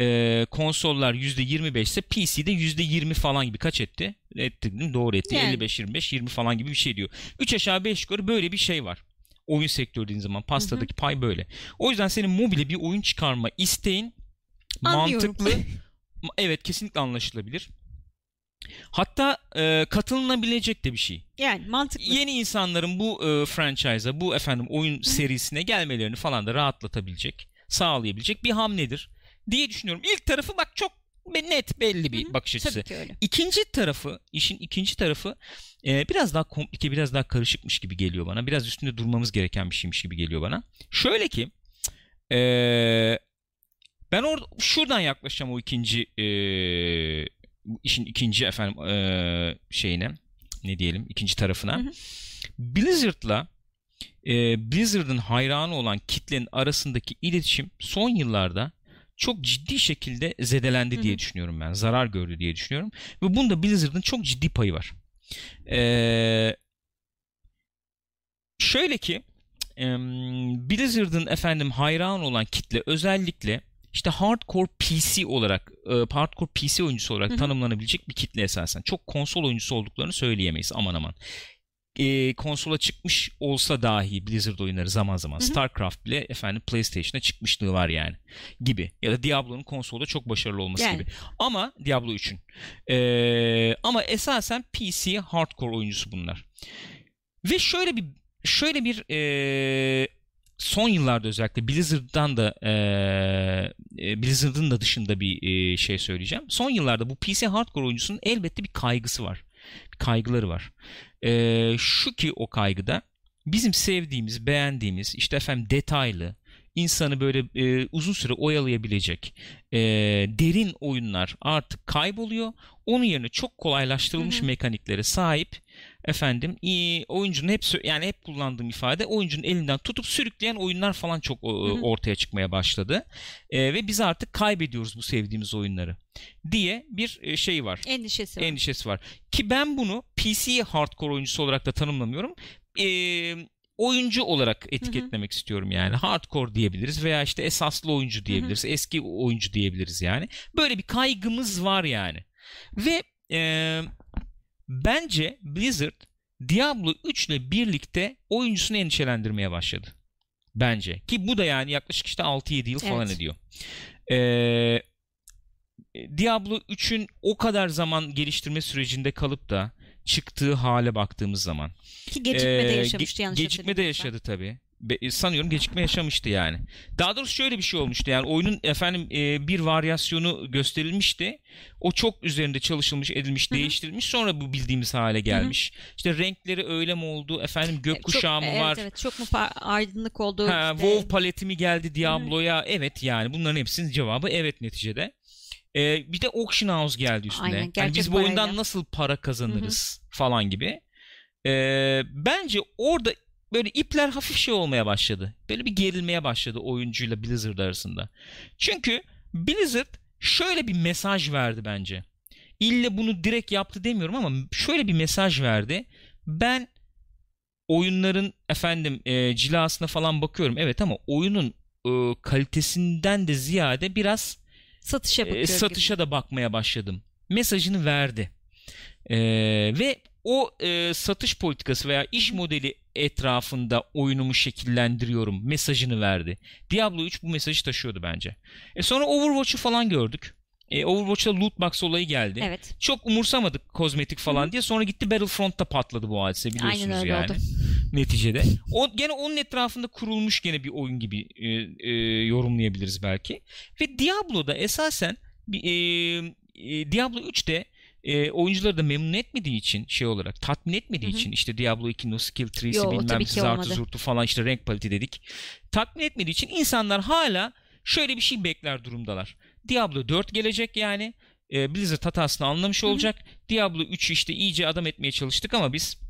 e, konsollar %25 ise PC'de %20 falan gibi kaç etti? Etti değil mi? Doğru etti. Yani. 55-25-20 falan gibi bir şey diyor. 3 aşağı 5 yukarı böyle bir şey var. Oyun sektörü dediğin zaman pastadaki pay böyle. O yüzden senin mobile bir oyun çıkarma isteğin Anlıyorum. mantıklı. *laughs* evet kesinlikle anlaşılabilir. Hatta e, katılınabilecek de bir şey. Yani mantıklı. Yeni insanların bu e, franchise'a, bu efendim oyun serisine gelmelerini falan da rahatlatabilecek, sağlayabilecek bir hamledir diye düşünüyorum. İlk tarafı bak çok net belli bir Hı hı. bakış açısı. İkinci tarafı, işin ikinci tarafı e, biraz daha komplike, biraz daha karışıkmış gibi geliyor bana. Biraz üstünde durmamız gereken bir şeymiş gibi geliyor bana. Şöyle ki, e, ben orada şuradan yaklaşacağım o ikinci e, işin ikinci efendim e, şeyine, ne diyelim, ikinci tarafına. Hı hı. Blizzard'la e, Blizzard'ın hayranı olan kitlenin arasındaki iletişim son yıllarda çok ciddi şekilde zedelendi diye düşünüyorum ben. Zarar gördü diye düşünüyorum. Ve bunda Blizzard'ın çok ciddi payı var. Ee, şöyle ki Blizzard'ın efendim hayran olan kitle özellikle işte hardcore PC olarak hardcore PC oyuncusu olarak Hı-hı. tanımlanabilecek bir kitle esasen. Çok konsol oyuncusu olduklarını söyleyemeyiz aman aman e, konsola çıkmış olsa dahi Blizzard oyunları zaman zaman Hı-hı. StarCraft bile efendim PlayStation'a çıkmışlığı var yani gibi ya da Diablo'nun konsolda çok başarılı olması yani. gibi. Ama Diablo 3'ün. E, ama esasen PC hardcore oyuncusu bunlar. Ve şöyle bir şöyle bir e, son yıllarda özellikle Blizzard'dan da e, e Blizzard'ın da dışında bir e, şey söyleyeceğim. Son yıllarda bu PC hardcore oyuncusunun elbette bir kaygısı var. Kaygıları var. E, şu ki o kaygıda bizim sevdiğimiz, beğendiğimiz işte efendim detaylı, insanı böyle e, uzun süre oyalayabilecek e, derin oyunlar artık kayboluyor. Onun yerine çok kolaylaştırılmış hı hı. mekaniklere sahip efendim iyi oyuncunun hep yani hep kullandığım ifade oyuncunun elinden tutup sürükleyen oyunlar falan çok hı. ortaya çıkmaya başladı. E, ve biz artık kaybediyoruz bu sevdiğimiz oyunları diye bir e, şey var. Endişesi var. Endişesi var. Ki ben bunu PC hardcore oyuncusu olarak da tanımlamıyorum. Eee oyuncu olarak etiketlemek hı hı. istiyorum yani. Hardcore diyebiliriz veya işte esaslı oyuncu diyebiliriz. Hı hı. Eski oyuncu diyebiliriz yani. Böyle bir kaygımız var yani. Ve e, bence Blizzard Diablo 3 ile birlikte oyuncusunu endişelendirmeye başladı. Bence. Ki bu da yani yaklaşık işte 6-7 yıl falan evet. ediyor. Eee Diablo 3'ün o kadar zaman geliştirme sürecinde kalıp da çıktığı hale baktığımız zaman. Ki gecikme de yaşamıştı yanlış Gecikme de yaşadı tabii. Be, sanıyorum gecikme yaşamıştı yani. Daha doğrusu şöyle bir şey olmuştu yani oyunun efendim e, bir varyasyonu gösterilmişti. O çok üzerinde çalışılmış, edilmiş, Hı-hı. değiştirilmiş. Sonra bu bildiğimiz hale gelmiş. Hı-hı. İşte renkleri öyle mi oldu? Efendim gökkuşağı mı var? Evet, evet çok mu aydınlık oldu? Ha, işte. WoW paleti mi geldi Diablo'ya? Hı-hı. Evet yani bunların hepsinin cevabı evet neticede. Ee, bir de auction house geldi üstüne. Aynen, yani biz bu oyundan parayla. nasıl para kazanırız Hı-hı. falan gibi. Ee, bence orada böyle ipler hafif şey olmaya başladı. Böyle bir gerilmeye başladı oyuncuyla Blizzard arasında. Çünkü Blizzard şöyle bir mesaj verdi bence. İlle bunu direkt yaptı demiyorum ama şöyle bir mesaj verdi. Ben oyunların efendim e, cilasına falan bakıyorum. Evet ama oyunun e, kalitesinden de ziyade biraz satışa e, satışa gibi. da bakmaya başladım. Mesajını verdi. E, ve o e, satış politikası veya iş modeli etrafında oyunumu şekillendiriyorum mesajını verdi. Diablo 3 bu mesajı taşıyordu bence. E sonra Overwatch'u falan gördük. E, Overwatch'ta loot box olayı geldi. Evet. Çok umursamadık kozmetik falan Hı-hı. diye. Sonra gitti Battlefront'ta patladı bu hadise biliyorsunuz Aynen öyle yani. Oldu. Neticede. O gene onun etrafında kurulmuş gene bir oyun gibi e, e, yorumlayabiliriz belki. Ve Diablo'da esasen e, e, Diablo 3'te e, oyuncuları da memnun etmediği için şey olarak tatmin etmediği Hı-hı. için işte Diablo 2 no skill tree'si Yo, bilmem zartı zurtu falan işte renk paleti dedik. Tatmin etmediği için insanlar hala şöyle bir şey bekler durumdalar. Diablo 4 gelecek yani. E, Blizzard hatasını anlamış olacak. Hı-hı. Diablo 3'ü işte iyice adam etmeye çalıştık ama biz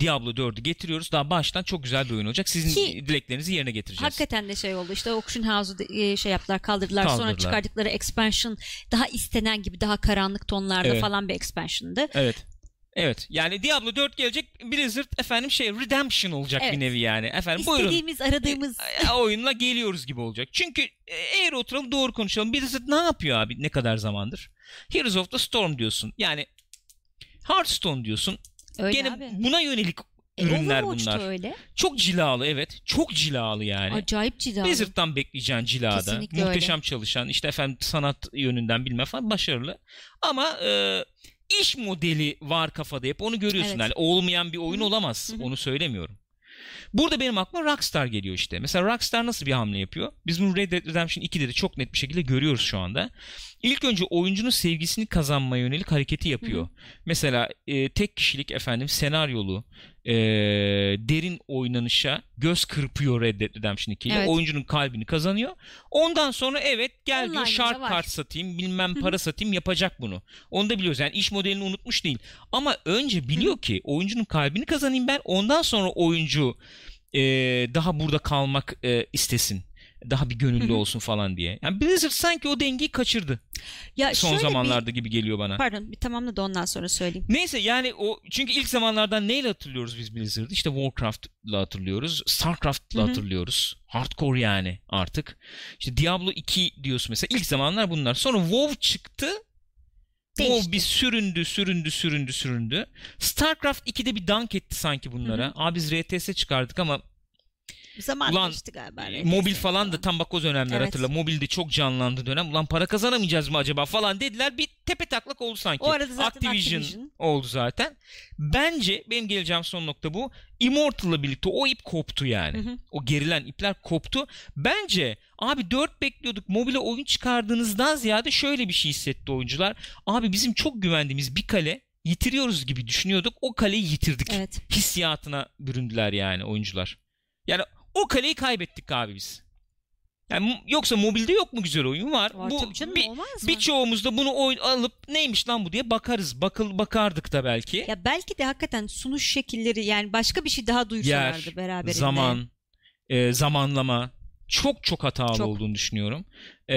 Diablo 4'ü getiriyoruz. Daha baştan çok güzel bir oyun olacak. Sizin Ki, dileklerinizi yerine getireceğiz. Hakikaten de şey oldu. İşte Auction House'u e, şey yaptılar, kaldırdılar. kaldırdılar. Sonra çıkardıkları expansion daha istenen gibi daha karanlık tonlarda evet. falan bir expansion'dı. Evet. Evet. Yani Diablo 4 gelecek. Blizzard efendim şey Redemption olacak evet. bir nevi yani. Efendim İstediğimiz, buyurun. aradığımız e, oyunla geliyoruz gibi olacak. Çünkü e, eğer oturalım doğru konuşalım. Blizzard ne yapıyor abi ne kadar zamandır? Heroes of the Storm diyorsun. Yani Hearthstone diyorsun. Öyle Gene abi. buna yönelik e, ürünler bunlar. öyle. Çok cilalı evet. Çok cilalı yani. Acayip cilalı. Blizzard'dan bekleyeceğin cilada. Kesinlikle Muhteşem öyle. çalışan işte efendim sanat yönünden bilmem falan başarılı. Ama e, iş modeli var kafada hep onu görüyorsun. Evet. Yani olmayan bir oyun olamaz. Hı-hı. Onu söylemiyorum. Burada benim aklıma Rockstar geliyor işte. Mesela Rockstar nasıl bir hamle yapıyor? Biz bunu Red Dead Redemption 2'de de çok net bir şekilde görüyoruz şu anda. İlk önce oyuncunun sevgisini kazanmaya yönelik hareketi yapıyor. Hı hı. Mesela e, tek kişilik efendim senaryolu e, derin oynanışa göz kırpıyor Red Dead Redemption 2 ile. Evet. Oyuncunun kalbini kazanıyor. Ondan sonra evet gel diyor shark kart satayım bilmem para satayım yapacak bunu. Onu da biliyoruz yani iş modelini unutmuş değil. Ama önce biliyor ki oyuncunun kalbini kazanayım ben ondan sonra oyuncu e, daha burada kalmak e, istesin. Daha bir gönüllü olsun falan diye. Yani Blizzard sanki o dengeyi kaçırdı. Ya Son zamanlarda gibi geliyor bana. bir, pardon bir tamamla da ondan sonra söyleyeyim. Neyse yani o çünkü ilk zamanlardan neyle hatırlıyoruz biz Blizzard'ı? İşte Warcraft'la hatırlıyoruz. Starcraft'la Hı hı. hatırlıyoruz. Hardcore yani artık. İşte Diablo 2 diyorsun mesela. İlk zamanlar bunlar. Sonra WoW çıktı. Değişti. WoW bir süründü, süründü, süründü, süründü. StarCraft 2'de bir dank etti sanki bunlara. Hı hı. Abi biz RTS çıkardık ama Zaman Ulan, geçti galiba. e, mobil falan da tam bak o dönemler Evet. hatırla. Mobilde çok canlandı dönem. Ulan para kazanamayacağız mı acaba falan dediler. Bir tepe taklak oldu sanki. O arada zaten Activision, Activision. oldu zaten. Bence benim geleceğim son nokta bu. Immortal'la birlikte o ip koptu yani. Hı hı. O gerilen ipler koptu. Bence abi 4 bekliyorduk. Mobile oyun çıkardığınızdan ziyade şöyle bir şey hissetti oyuncular. Abi bizim çok güvendiğimiz bir kale yitiriyoruz gibi düşünüyorduk. O kaleyi yitirdik. Evet. Hissiyatına büründüler yani oyuncular. Yani o kaleyi kaybettik abi biz. Yani yoksa mobilde yok mu güzel oyun var. Var bu canım bir, birçoğumuz da bunu oyun alıp neymiş lan bu diye bakarız. Bakıl bakardık da belki. Ya belki de hakikaten sunuş şekilleri yani başka bir şey daha duysalardı Yer, beraberinde. zaman, e, zamanlama çok çok hatalı Çok. olduğunu düşünüyorum. E,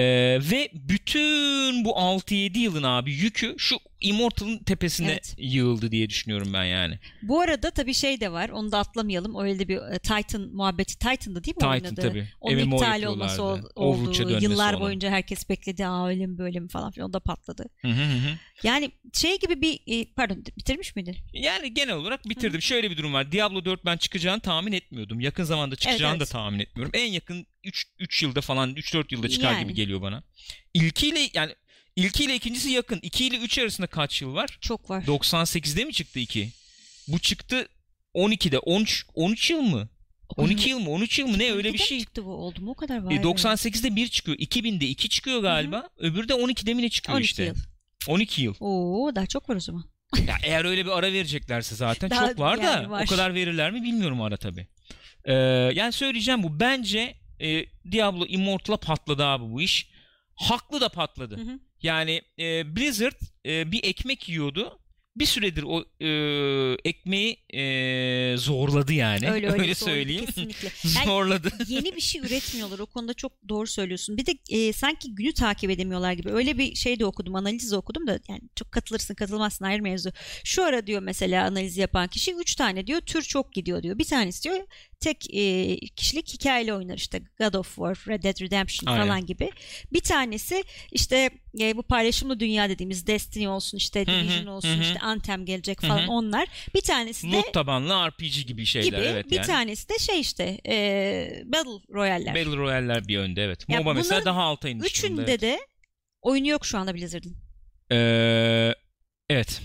ve bütün bu 6-7 yılın abi yükü şu Immortal'ın tepesine Evet. yığıldı diye düşünüyorum ben yani. Bu arada tabii şey de var. Onu da atlamayalım. Öyle bir e, Titan muhabbeti. Titan'da değil mi Titan oynadığı? tabii. Onun MMO iptal olması ol, oldu. Yıllar onun. boyunca herkes bekledi. Aa öyle mi böyle mi falan filan. O da patladı. Hı hı hı hı. Yani şey gibi bir e, pardon bitirmiş miydin? Yani genel olarak bitirdim. Şöyle bir durum var. Diablo 4 ben çıkacağını tahmin etmiyordum. Yakın zamanda çıkacağını Evet, evet. da tahmin etmiyorum. En yakın 3 3 yılda falan 3 4 yılda çıkar Yani. gibi geliyor bana. İlkiyle yani ilkiyle ikincisi yakın. 2 ile 3 arasında kaç yıl var? Çok var. 98'de mi çıktı 2? Bu çıktı 12'de. 13 13 yıl mı? 12 yıl mı? 13 yıl mı? Ne öyle bir 12'de mi şey. çıktı bu oldu mu? O kadar var. E, 98'de 1 çıkıyor. 2000'de 2 çıkıyor galiba. Öbürü de 12'de mi ne çıkıyor 12 işte. yıl. 12 yıl. Oo daha çok var o zaman. *laughs* Ya eğer öyle bir ara vereceklerse zaten Daha- çok var da yani var. o kadar verirler mi bilmiyorum ara tabi. Ee, yani söyleyeceğim bu. Bence e, Diablo Immortal'a patladı abi bu iş. Haklı da patladı. Hı hı. Yani e, Blizzard e, bir ekmek yiyordu. Bir süredir o e, ekmeği e, zorladı yani. Öyle öyle, doğru, söyleyeyim. Kesinlikle. *laughs* Yani zorladı. yeni bir şey üretmiyorlar. O konuda çok doğru söylüyorsun. Bir de e, sanki günü takip edemiyorlar gibi. Öyle bir şey de okudum, analiz de okudum da yani çok katılırsın, katılmazsın ayrı mevzu. Şu ara diyor mesela analiz yapan kişi 3 tane diyor tür çok gidiyor diyor. Bir tanesi diyor tek e, kişilik hikayeli oynar işte God of War, Red Dead Redemption Aynen. falan gibi. Bir tanesi işte e, bu paylaşımlı dünya dediğimiz Destiny olsun işte Hı hı, Division olsun hı. işte Anthem gelecek falan Hı hı. onlar. Bir tanesi de Loot tabanlı RPG gibi şeyler gibi evet bir yani. tanesi de şey işte e, Battle Royale'ler. Battle Royale'ler bir önde evet. Ya MOBA mesela daha alta inmiş Üçünde evet. de oyunu yok şu anda Blizzard'ın. Ee, evet.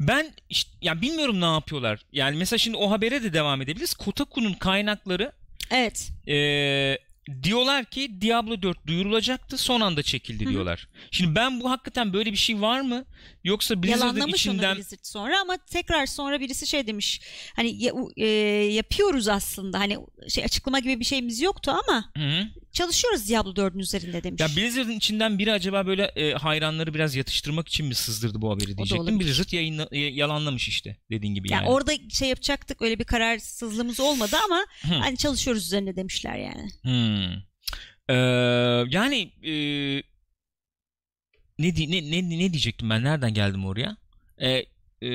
Ben işte, ya bilmiyorum ne yapıyorlar. Yani mesela şimdi o habere de devam edebiliriz. Kotaku'nun kaynakları Evet. ee, diyorlar ki Diablo 4 duyurulacaktı son anda çekildi Hı hı. diyorlar. Şimdi ben bu hakikaten böyle bir şey var mı? Yoksa Blizzard'ın içinden onu Blizzard sonra ama tekrar sonra birisi şey demiş. Hani ya- e, yapıyoruz aslında. Hani şey açıklama gibi bir şeyimiz yoktu ama Hı hı. çalışıyoruz Diablo 4'ün üzerinde demiş. Ya Blizzard'ın içinden biri acaba böyle e, hayranları biraz yatıştırmak için mi sızdırdı bu haberi diyecektim. Blizzard yayınla, y- yalanlamış işte dediğin gibi yani yani. orada şey yapacaktık öyle bir kararsızlığımız olmadı ama Hı. hani çalışıyoruz üzerinde demişler yani. Hmm. Ee, yani e, ne, ne ne ne diyecektim ben nereden geldim oraya? Ee, e,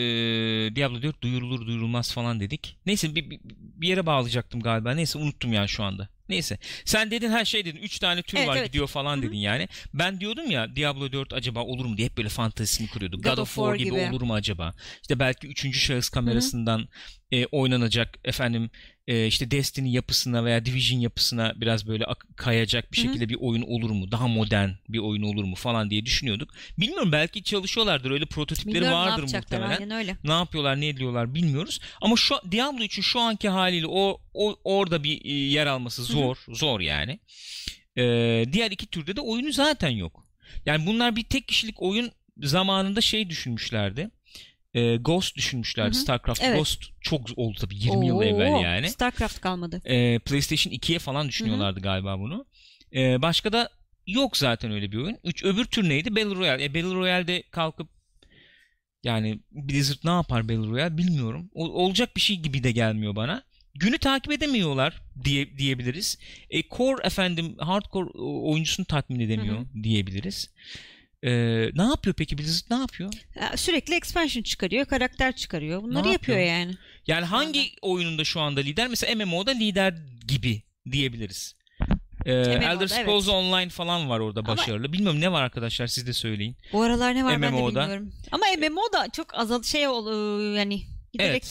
Diablo 4 duyurulur duyurulmaz falan dedik. Neyse bir, bir, yere bağlayacaktım galiba. Neyse unuttum ya şu anda. Neyse. Sen dedin her şey dedin. 3 tane tür Evet, var evet. gidiyor falan Hı hı. dedin yani. Ben diyordum ya Diablo 4 acaba olur mu diye hep böyle fantezisini kuruyorduk. God God, of War gibi. olur mu acaba? İşte belki üçüncü şahıs kamerasından e, oynanacak efendim e, işte Destiny yapısına veya Division yapısına biraz böyle ak- kayacak bir şekilde bir oyun olur mu? Daha modern bir oyun olur mu falan diye düşünüyorduk. Bilmiyorum belki çalışıyorlardır öyle prototipleri Bilmiyorum ne vardır yapacaklar muhtemelen. aynen öyle. Ne yapıyorlar, ne ediyorlar bilmiyoruz. Ama şu Diablo için şu anki haliyle o, o orada bir e, yer alması zor, zor yani. Ee, diğer iki türde de oyunu zaten yok. Yani bunlar bir tek kişilik oyun zamanında şey düşünmüşlerdi. Ee, Ghost hı. StarCraft Evet. Ghost çok oldu tabii 20 yıl evvel Oo, yani. Starcraft kalmadı. Ee, PlayStation 2'ye falan düşünüyorlardı galiba bunu. Ee, başka da yok zaten öyle bir oyun. Üç, öbür tür neydi? Battle Royale. E, Battle Royale'de kalkıp yani Blizzard ne yapar Battle Royale bilmiyorum. O- olacak bir şey gibi de gelmiyor bana. günü takip edemiyorlar diye diyebiliriz. E, core efendim hardcore oyuncusunu tatmin edemiyor Hı diyebiliriz. E, ne yapıyor peki Blizzard ne yapıyor? Ya, Sürekli expansion çıkarıyor, karakter çıkarıyor. Bunları Ne yapıyor yapıyor? yani. Yani hangi oyununda şu anda lider? Mesela MMO'da lider gibi diyebiliriz. Ee, MMO'da, Elder Scrolls Online falan var orada Ama- başarılı. Bilmiyorum ne var arkadaşlar siz de söyleyin. Bu aralar ne var ben de MMO'da. bilmiyorum. Ama MMO da çok azal şey ol yani giderek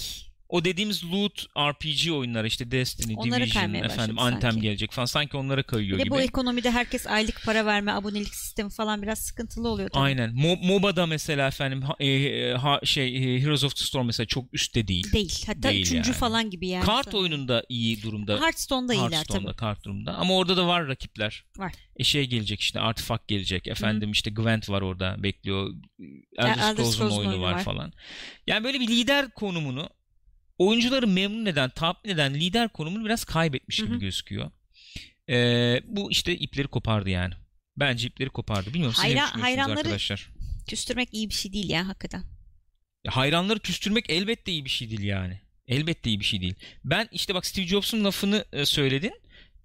O dediğimiz loot RPG oyunları işte Destiny, Onlara Division, efendim Anthem sanki. gelecek falan sanki onlara kayıyor Bir gibi. bu ekonomide herkes aylık para verme, abonelik sistemi falan biraz sıkıntılı oluyor tabii. Aynen. Mo- MOBA'da mesela efendim ha- e, ha- şey e, Heroes of the Storm mesela çok üstte değil. Değil. Hatta Değil üçüncü yani. falan gibi yani. kart sanırım. oyununda iyi durumda. Hearthstone'da iyiler Hearthstone'da tabii. kart durumda. Ama orada da var rakipler. Var. E şey gelecek işte Artifact gelecek. Efendim işte Gwent var orada bekliyor. Elder Scrolls'un oyunu var, var. falan. Yani böyle bir lider konumunu oyuncuları memnun eden, tatmin eden lider konumunu biraz kaybetmiş gibi hı. gözüküyor. Ee, bu işte ipleri kopardı yani. Bence ipleri kopardı. Bilmiyorum siz ne düşünüyorsunuz hayranları- arkadaşlar? Küstürmek iyi bir şey değil ya hakikaten. Ya hayranları küstürmek elbette iyi bir şey değil yani. Elbette iyi bir şey değil. Ben işte bak Steve Jobs'un lafını e, söyledin.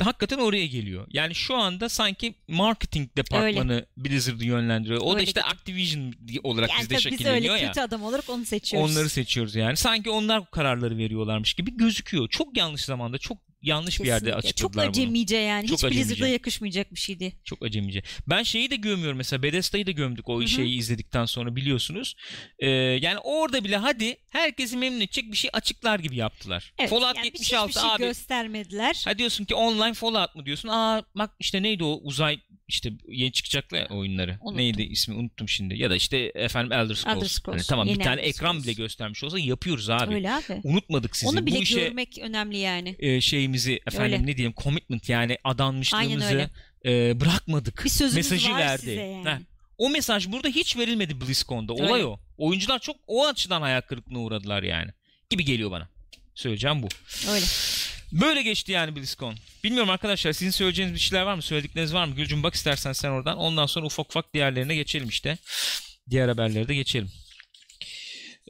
Hakikaten oraya geliyor. Yani şu anda sanki marketing departmanı Blizzard'ı yönlendiriyor. O da Öyle işte gibi. Activision olarak Yani bizde tabii biz öyle şekilleniyor ya. kötü adam olarak onu seçiyoruz. Onları seçiyoruz yani. Sanki onlar kararları veriyorlarmış gibi gözüküyor. Çok yanlış zamanda, çok yanlış bir yerde Kesinlikle. Çok açıkladılar bunu. acemice yani. Çok Hiç acemice. Blizzard'a yakışmayacak bir şeydi. Çok acemice. Ben şeyi de gömüyorum mesela Bethesda'yı da gömdük o Hı hı. şeyi izledikten sonra biliyorsunuz. Ee, yani orada bile hadi herkesi memnun edecek bir şey açıklar gibi yaptılar. Evet, Fallout yani 76 hiçbir şey abi. göstermediler. Ha diyorsun ki online Fallout mu diyorsun? Aa bak işte neydi o uzay işte yeni çıkacaklar ya oyunları. Unuttum. Neydi ismi unuttum şimdi. Ya da işte efendim Elder Scrolls. Elder Scrolls. Hani tamam Yeni bir tane Elder ekran Scrolls. bile göstermiş olsa yapıyoruz abi. Öyle abi. Unutmadık sizi. Onu bile Bu işe görmek önemli yani. e, şeyimizi efendim Öyle. ne diyelim commitment yani adanmışlığımızı e, bırakmadık. Bir sözümüz Mesajı var verdi. size yani. Heh. O mesaj burada hiç verilmedi BlizzCon'da. Olay Öyle. o. Oyuncular çok o açıdan hayal kırıklığına uğradılar yani. Gibi geliyor bana. Söyleyeceğim bu. Öyle. Böyle geçti yani BlizzCon. Bilmiyorum arkadaşlar sizin söyleyeceğiniz bir şeyler var mı? Söyledikleriniz var mı? Gülcüm bak istersen sen oradan. Ondan sonra ufak ufak diğerlerine geçelim işte. Diğer haberlere de geçelim.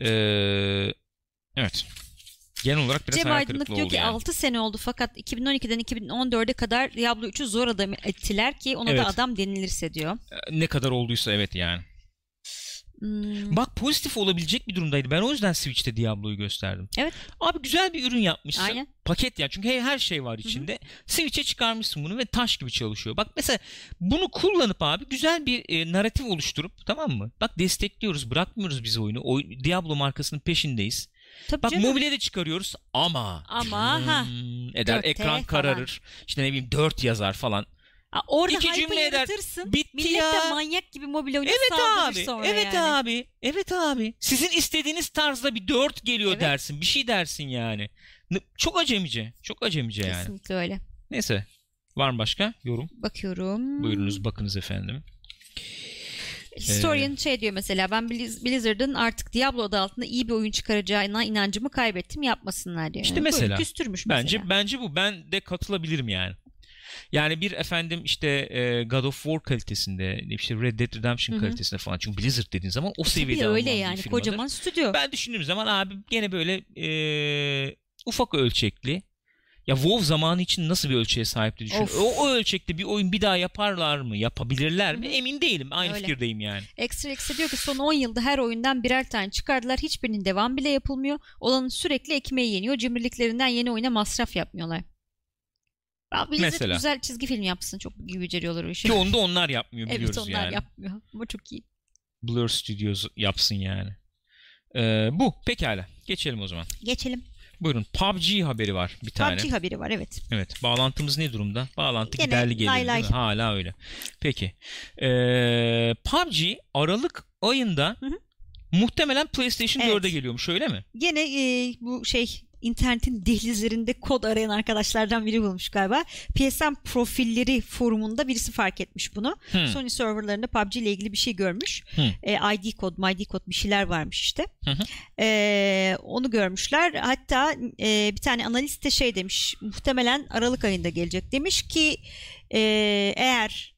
Ee, evet. Genel olarak biraz Cem Aydınlık diyor ki yani. 6 sene oldu fakat 2012'den 2014'e kadar Diablo 3'ü zor adam ettiler ki ona Evet. da adam denilirse diyor. Ne kadar olduysa evet yani. Hmm, Bak pozitif olabilecek bir durumdaydı. Ben o yüzden Switch'te Diablo'yu gösterdim. Evet. Abi güzel bir ürün yapmışsın. Aynen. Paket ya. Çünkü he- her şey var içinde. Switch'e çıkarmışsın bunu ve taş gibi çalışıyor. Bak mesela bunu kullanıp abi güzel bir e, narratif oluşturup tamam mı? Bak destekliyoruz. Bırakmıyoruz biz oyunu. O, Diablo markasının peşindeyiz. Tabii Bak canım. mobile de çıkarıyoruz ama Ama, ha, hmm, eder 4T ekran falan. kararır. İşte ne bileyim 4 yazar falan. Aa, orada İki cümle eder. Bitti Millet ya. de manyak gibi mobil oyunu Evet abi. sonra Evet yani. abi. Evet abi. Sizin istediğiniz tarzda bir 4 geliyor Evet. dersin. Bir şey dersin yani. Çok acemice. Çok acemice yani. Kesinlikle öyle. Neyse. Var mı başka yorum? Bakıyorum. Buyurunuz bakınız efendim. Historian Ee, şey diyor mesela ben Blizz- Blizzard'ın artık Diablo adı altında iyi bir oyun çıkaracağına inancımı kaybettim yapmasınlar diyor. İşte mesela. Küstürmüş mesela. Bence bence bu. Ben de katılabilirim yani. Yani bir efendim işte e, God of War kalitesinde, işte Red Dead Redemption Hı hı. kalitesinde falan. Çünkü Blizzard dediğin zaman o Tabii seviyede öyle alınan bir yani firmadır. kocaman stüdyo. Ben düşündüğüm zaman abi gene böyle e, ufak ölçekli. Ya WoW zamanı için nasıl bir ölçeğe sahipti düşün. Of. O, o ölçekte bir oyun bir daha yaparlar mı? Yapabilirler mi? Emin değilim. Aynı Öyle. fikirdeyim yani. Extra X'e diyor ki son 10 yılda her oyundan birer tane çıkardılar. Hiçbirinin devam bile yapılmıyor. Olanın sürekli ekmeği yeniyor. Cimriliklerinden yeni oyuna masraf yapmıyorlar. Blizzard Mesela. güzel çizgi film yapsın. Çok beceriyorlar o işi. Ki onu da onlar yapmıyor *laughs* biliyoruz evet onlar yani. yapmıyor. *laughs* Ama çok iyi. Blur Studios yapsın yani. Ee, bu. Pekala. Geçelim o zaman. Geçelim. Buyurun. PUBG haberi var bir tane. PUBG haberi var evet. Evet. Bağlantımız ne durumda? Bağlantı Gene giderli gelir? Hala öyle. Peki. Ee, PUBG Aralık ayında Hı hı. muhtemelen PlayStation Evet. 4'e geliyormuş öyle mi? Gene e, bu şey internetin dehlizlerinde kod arayan arkadaşlardan biri bulmuş galiba. PSN profilleri forumunda birisi fark etmiş bunu. Hmm. Sony serverlarında PUBG ile ilgili bir şey görmüş. Hmm. E, ID kod, MID kod bir şeyler varmış işte. Hı hı. E, onu görmüşler. Hatta e, bir tane analist de şey demiş. Muhtemelen Aralık ayında gelecek demiş ki e, eğer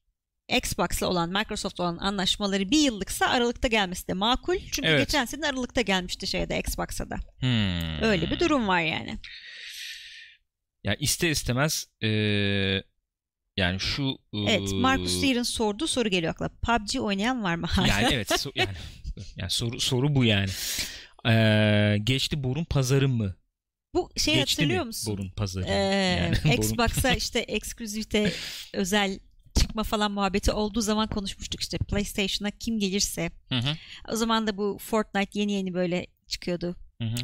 Xbox'la olan, Microsoft'la olan anlaşmaları bir yıllıksa Aralık'ta gelmesi de makul. Çünkü Evet. geçen sene Aralık'ta gelmişti şeyde Xbox'a da. Hmm. Öyle bir durum var yani. yani ister istemez e, yani şu Evet, Marcus Lear'ın sorduğu soru geliyor akla. PUBG oynayan var mı hala? Yani evet so, yani, yani soru soru bu yani. Ee, geçti borun pazarı mı? Bu şey Geçti hatırlıyor mi musun? borun pazarı? Ee, Yani *laughs* Xbox'a işte ekskluzivite özel çıkma falan muhabbeti olduğu zaman konuşmuştuk işte PlayStation'a kim gelirse. Hı hı, O zaman da bu Fortnite yeni yeni böyle çıkıyordu. hı hı.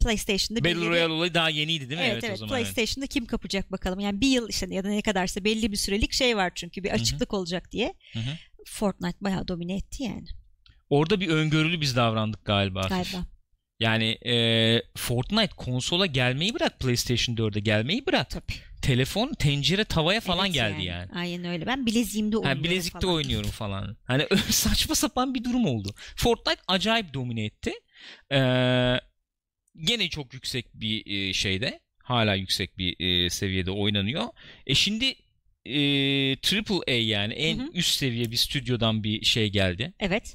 PlayStation'da Battle Royale olayı daha yeniydi değil mi? Evet evet, o zaman. evet. PlayStation'da kim kapacak bakalım. Yani bir yıl işte ya da ne kadarsa belli bir sürelik şey var çünkü bir açıklık olacak diye. Hı hı. Fortnite bayağı domine etti yani Orada bir öngörülü biz davrandık galiba. galiba. Yani e, Fortnite konsola gelmeyi bırak PlayStation 4'e gelmeyi bırak. Tabii. Telefon tencere tavaya falan Evet geldi yani. Aynen öyle. Ben bileziğimde oynuyorum Ha, bilezikte falan. oynuyorum falan. Hani *laughs* saçma sapan bir durum oldu. Fortnite acayip domine etti. Ee, gene çok yüksek bir e, şeyde. Hala yüksek bir e, seviyede oynanıyor. E şimdi e, Triple A yani en Hı hı. üst seviye bir stüdyodan bir şey geldi. Evet.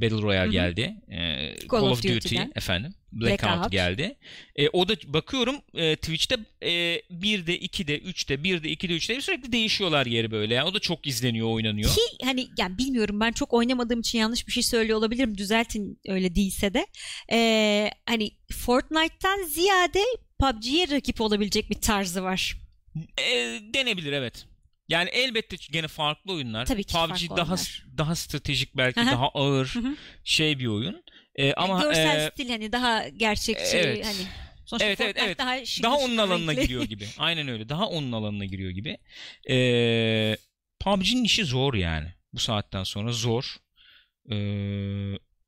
Battle Royale Hı hı. geldi. Ee, Call, of, Duty Duty'den. efendim. Blackout, Blackout. geldi. E, o da bakıyorum e, Twitch'te e, 1'de, 2'de, 3'te, 1'de, 2'de, 3'te sürekli değişiyorlar yeri böyle. Yani o da çok izleniyor, oynanıyor. Ki hani yani bilmiyorum ben çok oynamadığım için yanlış bir şey söylüyor olabilirim. Düzeltin öyle değilse de. Ee, hani Fortnite'tan ziyade PUBG'ye rakip olabilecek bir tarzı var. E, denebilir evet. Yani elbette gene farklı oyunlar. Tabii ki PUBG farklı daha oyunlar. daha stratejik belki daha ağır şey bir oyun. E, ama görsel e, stil hani daha gerçekçi evet. hani sonuçta Evet, Fortnite evet. daha şık daha onun alanına renkli. giriyor gibi. *laughs* Aynen öyle. Daha onun alanına giriyor gibi. Ee, PUBG'nin işi zor yani. Bu saatten sonra zor. Ee,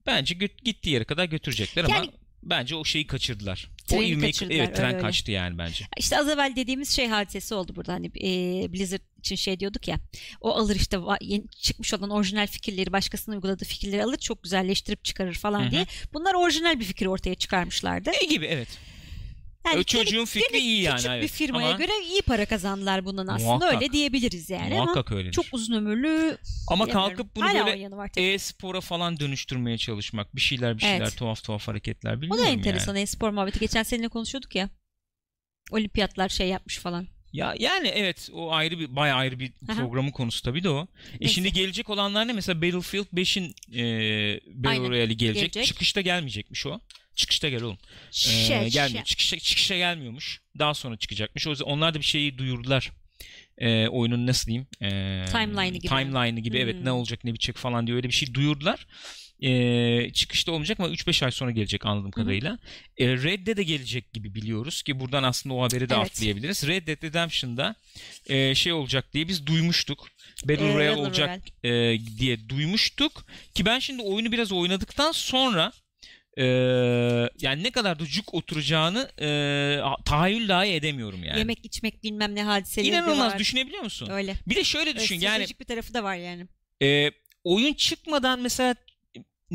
bence gö- gittiği yere kadar götürecekler ama Yani- bence o şeyi kaçırdılar. o Treni ivmeyi kaçırdılar, evet tren öyle kaçtı yani bence. İşte az evvel dediğimiz şey hadisesi oldu burada hani e, Blizzard için şey diyorduk ya o alır işte yeni çıkmış olan orijinal fikirleri başkasının uyguladığı fikirleri alır çok güzelleştirip çıkarır falan Hı hı. diye bunlar orijinal bir fikir ortaya çıkarmışlardı. E gibi evet. Yani o çocuğun fikri gene iyi yani, Küçük bir evet. firmaya Ama- göre iyi para kazandılar bundan aslında Muhakkak. öyle diyebiliriz yani ama Muhakkak öyledir. çok uzun ömürlü ama kalkıp bunu Hala böyle e-spora falan dönüştürmeye çalışmak. Bir şeyler bir şeyler Evet. tuhaf tuhaf hareketler O bilmiyorum da yani. enteresan e-spor muhabbeti geçen seninle konuşuyorduk ya. Olimpiyatlar şey yapmış falan. Ya yani evet o ayrı bir bayağı ayrı bir programın konusu tabii de o. E şimdi gelecek olanlar ne? Mesela Battlefield 5'in e, Battle Royale'i gelecek. gelecek. Çıkışta gelmeyecekmiş o. Çıkışta gel oğlum. Ee, Şey, gelmiyor. şey. Çıkışta, çıkışta gelmiyormuş. Daha sonra çıkacakmış. O yüzden onlar da bir şeyi duyurdular. Ee, oyunun nasıl diyeyim? Ee, Timeline'ı gibi. Timeline'ı gibi evet Hmm. ne olacak ne bitecek falan diye öyle bir şey duyurdular. Ee, çıkışta olmayacak ama 3-5 ay sonra gelecek anladığım kadarıyla. Ee, Red Dead'e gelecek gibi biliyoruz ki buradan aslında o haberi de Evet. atlayabiliriz. Red Dead Redemption'da e, şey olacak diye biz duymuştuk. Battle Ee, Royale olacak e, diye duymuştuk. Ki ben şimdi oyunu biraz oynadıktan sonra e, yani ne kadar da cuk oturacağını e, tahayyül dahi edemiyorum yani. Yemek içmek bilmem ne hadiseleri de İnanılmaz var. düşünebiliyor musun? Öyle. Bir de şöyle Öyle düşün yani stratejik bir tarafı da var yani. e, oyun çıkmadan mesela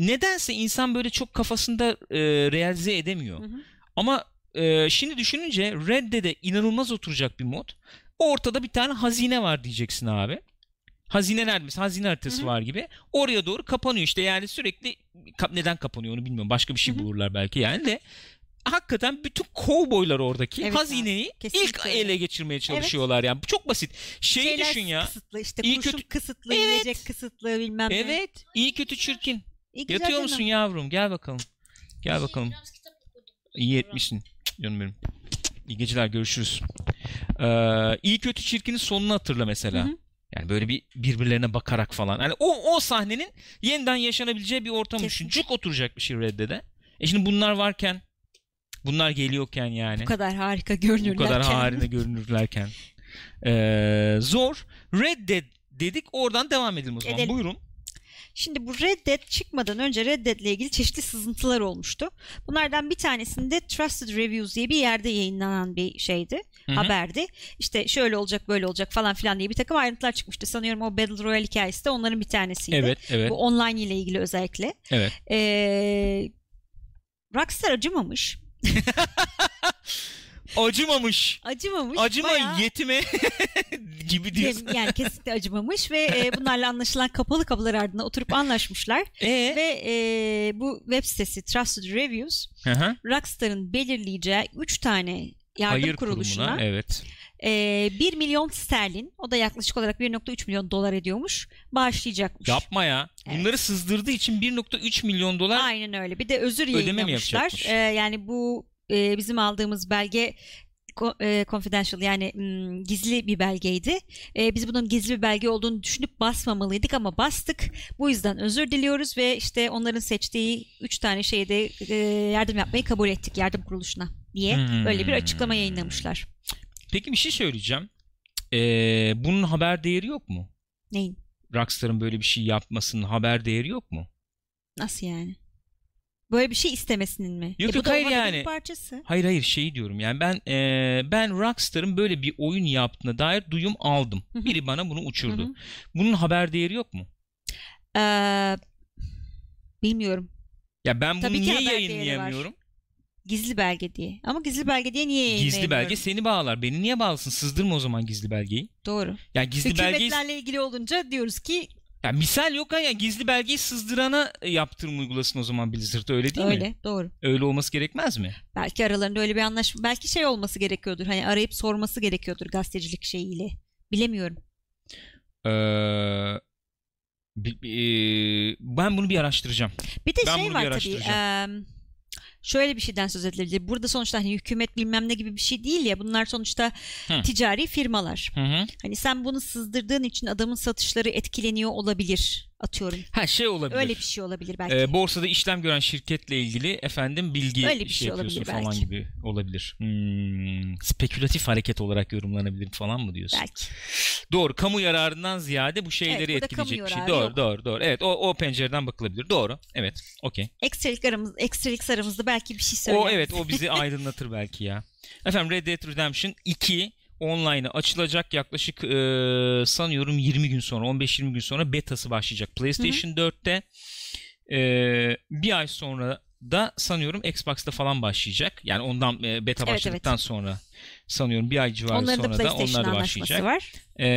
nedense insan böyle çok kafasında e, realize edemiyor. Hı hı. Ama e, şimdi düşününce Red Dead'e inanılmaz oturacak bir mod. Ortada bir tane hazine var diyeceksin abi. Hazine nerede? Mesela hazine haritası Hı hı. var gibi. Oraya doğru kapanıyor işte yani sürekli neden kapanıyor onu bilmiyorum. Başka bir şey Hı hı. bulurlar belki yani de hakikaten bütün kovboylar oradaki Evet hazineyi Kesinlikle ilk ele geçirmeye çalışıyorlar yani. Bu çok basit. Şeyi Şeyler düşün ya. kısıtlı işte İyi kötü- kısıtlı, Evet. yiyecek kısıtlı bilmem ne. Evet. iyi kötü çirkin. İyi, Yatıyor musun yavrum? Gel bakalım. Gel bakalım. İyi etmişsin. Canım benim. İyi geceler görüşürüz. Ee, iyi kötü çirkinin sonunu hatırla mesela. Hı hı. Yani böyle bir birbirlerine bakarak falan. Hani o o sahnenin yeniden yaşanabileceği bir ortam düşün. Cuk oturacak bir şey Red Dead'e. E şimdi bunlar varken bunlar geliyorken yani Bu kadar harika bu görünürlerken. kadar harine görünürlerken ee, zor. Red Dead dedik oradan devam edelim o zaman. Edelim. Buyurun. Şimdi bu Red Dead çıkmadan önce Red Dead ile ilgili çeşitli sızıntılar olmuştu. Bunlardan bir tanesinde Trusted Reviews diye bir yerde yayınlanan bir şeydi. Hı hı. Haberdi. İşte şöyle olacak böyle olacak falan filan diye bir takım ayrıntılar çıkmıştı. Sanıyorum o Battle Royale hikayesi de onların bir tanesiydi. Evet, evet, Bu online ile ilgili özellikle. evet. Ee, Rockstar acımamış. *laughs* Acımamış. Acımamış. Acıma bayağı- yetime *laughs* gibi diyorsun. Yani, kesinlikle acımamış ve e, bunlarla anlaşılan kapalı kapılar ardında oturup anlaşmışlar. E Ve e, bu web sitesi Trusted Reviews hı. Rockstar'ın belirleyeceği 3 tane yardım Hayır kuruluşuna kurumuna evet. e, 1 milyon sterlin o da yaklaşık olarak 1.3 milyon dolar ediyormuş bağışlayacakmış. Yapma ya. Evet. Bunları sızdırdığı için 1.3 milyon dolar Aynen öyle. Bir de özür yayınlamışlar. Ee, yani bu e, bizim aldığımız belge confidential yani gizli bir belgeydi. Biz bunun gizli bir belge olduğunu düşünüp basmamalıydık ama bastık. Bu yüzden özür diliyoruz ve işte onların seçtiği 3 tane şeyde yardım yapmayı kabul ettik yardım kuruluşuna diye Hmm. böyle bir açıklama yayınlamışlar. Peki bir şey söyleyeceğim. Ee, bunun haber değeri yok mu? Neyin? Rockstar'ın böyle bir şey yapmasının haber değeri yok mu? Nasıl yani? Böyle bir şey istemesinin mi? Yok, bu yok, hayır yani. bir parçası. Hayır hayır şey diyorum yani ben ee, ben Rockstar'ın böyle bir oyun yaptığına dair duyum aldım. Hı hı. Biri bana bunu uçurdu. Hı hı. Bunun haber değeri yok mu? Ee, bilmiyorum. Ya ben bunu Tabii niye yayınlayamıyorum? Gizli belge diye. Ama gizli belge diye niye Gizli belge seni bağlar. Beni niye bağlasın? Sızdırma o zaman gizli belgeyi. Doğru. Yani gizli belgeyi Hükümetlerle ilgili olunca diyoruz ki ya misal yok ha ya gizli belgeyi sızdırana yaptırım uygulasın o zaman Blizzard öyle değil öyle mi? doğru. Öyle olması gerekmez mi? Belki aralarında öyle bir anlaşma belki şey olması gerekiyordur. Hani arayıp sorması gerekiyordur gazetecilik şeyiyle. Bilemiyorum. Ee, bi- ben bunu bir araştıracağım. Bir de Ben şey var tabii. araştıracağım. Şöyle bir şeyden söz edilebilir. Burada sonuçta hani hükümet bilmem ne gibi bir şey değil ya. Bunlar sonuçta Hı. ticari firmalar. Hı hı. Hani sen bunu sızdırdığın için adamın satışları etkileniyor olabilir. Atıyorum. Ha şey olabilir. Öyle bir şey olabilir belki. Ee, borsada işlem gören şirketle ilgili efendim bilgi Öyle bir şey, şey olabilir falan belki. gibi olabilir. Hmm, spekülatif hareket olarak yorumlanabilir falan mı diyorsun? belki. Doğru. Kamu yararından ziyade bu şeyleri Evet, etkileyecek bir şey. Doğru, yok. doğru, doğru. Evet, o o pencereden bakılabilir. Doğru. Evet. Okey. Ekstralik aramız, ekstralik aramızda belki bir şey söyler. O evet, o bizi *laughs* aydınlatır belki ya. Efendim Red Dead Redemption 2 online'a açılacak yaklaşık e, sanıyorum 20 gün sonra 15-20 gün sonra betası başlayacak. PlayStation 4'te E, bir ay sonra da sanıyorum Xbox'ta falan başlayacak. Yani ondan e, beta Evet, başladıktan sonra sanıyorum bir ay civarı Onların da sonra da PlayStation onlar da başlayacak var. E,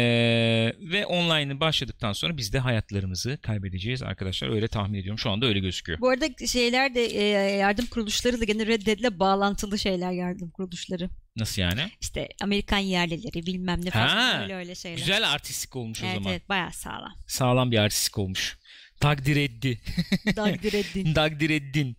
ve online'ı başladıktan sonra biz de hayatlarımızı kaybedeceğiz arkadaşlar öyle tahmin ediyorum şu anda öyle gözüküyor. Bu arada şeyler de e, yardım kuruluşları da gene Red Dead'le bağlantılı şeyler yardım kuruluşları. Nasıl yani? İşte Amerikan yerlileri bilmem ne Ha, falan öyle öyle şeyler. Güzel artistik olmuş o Evet zaman. evet bayağı sağlam. Sağlam bir artistik olmuş. Takdir etti. Takdir edin. *laughs* Takdir ettin.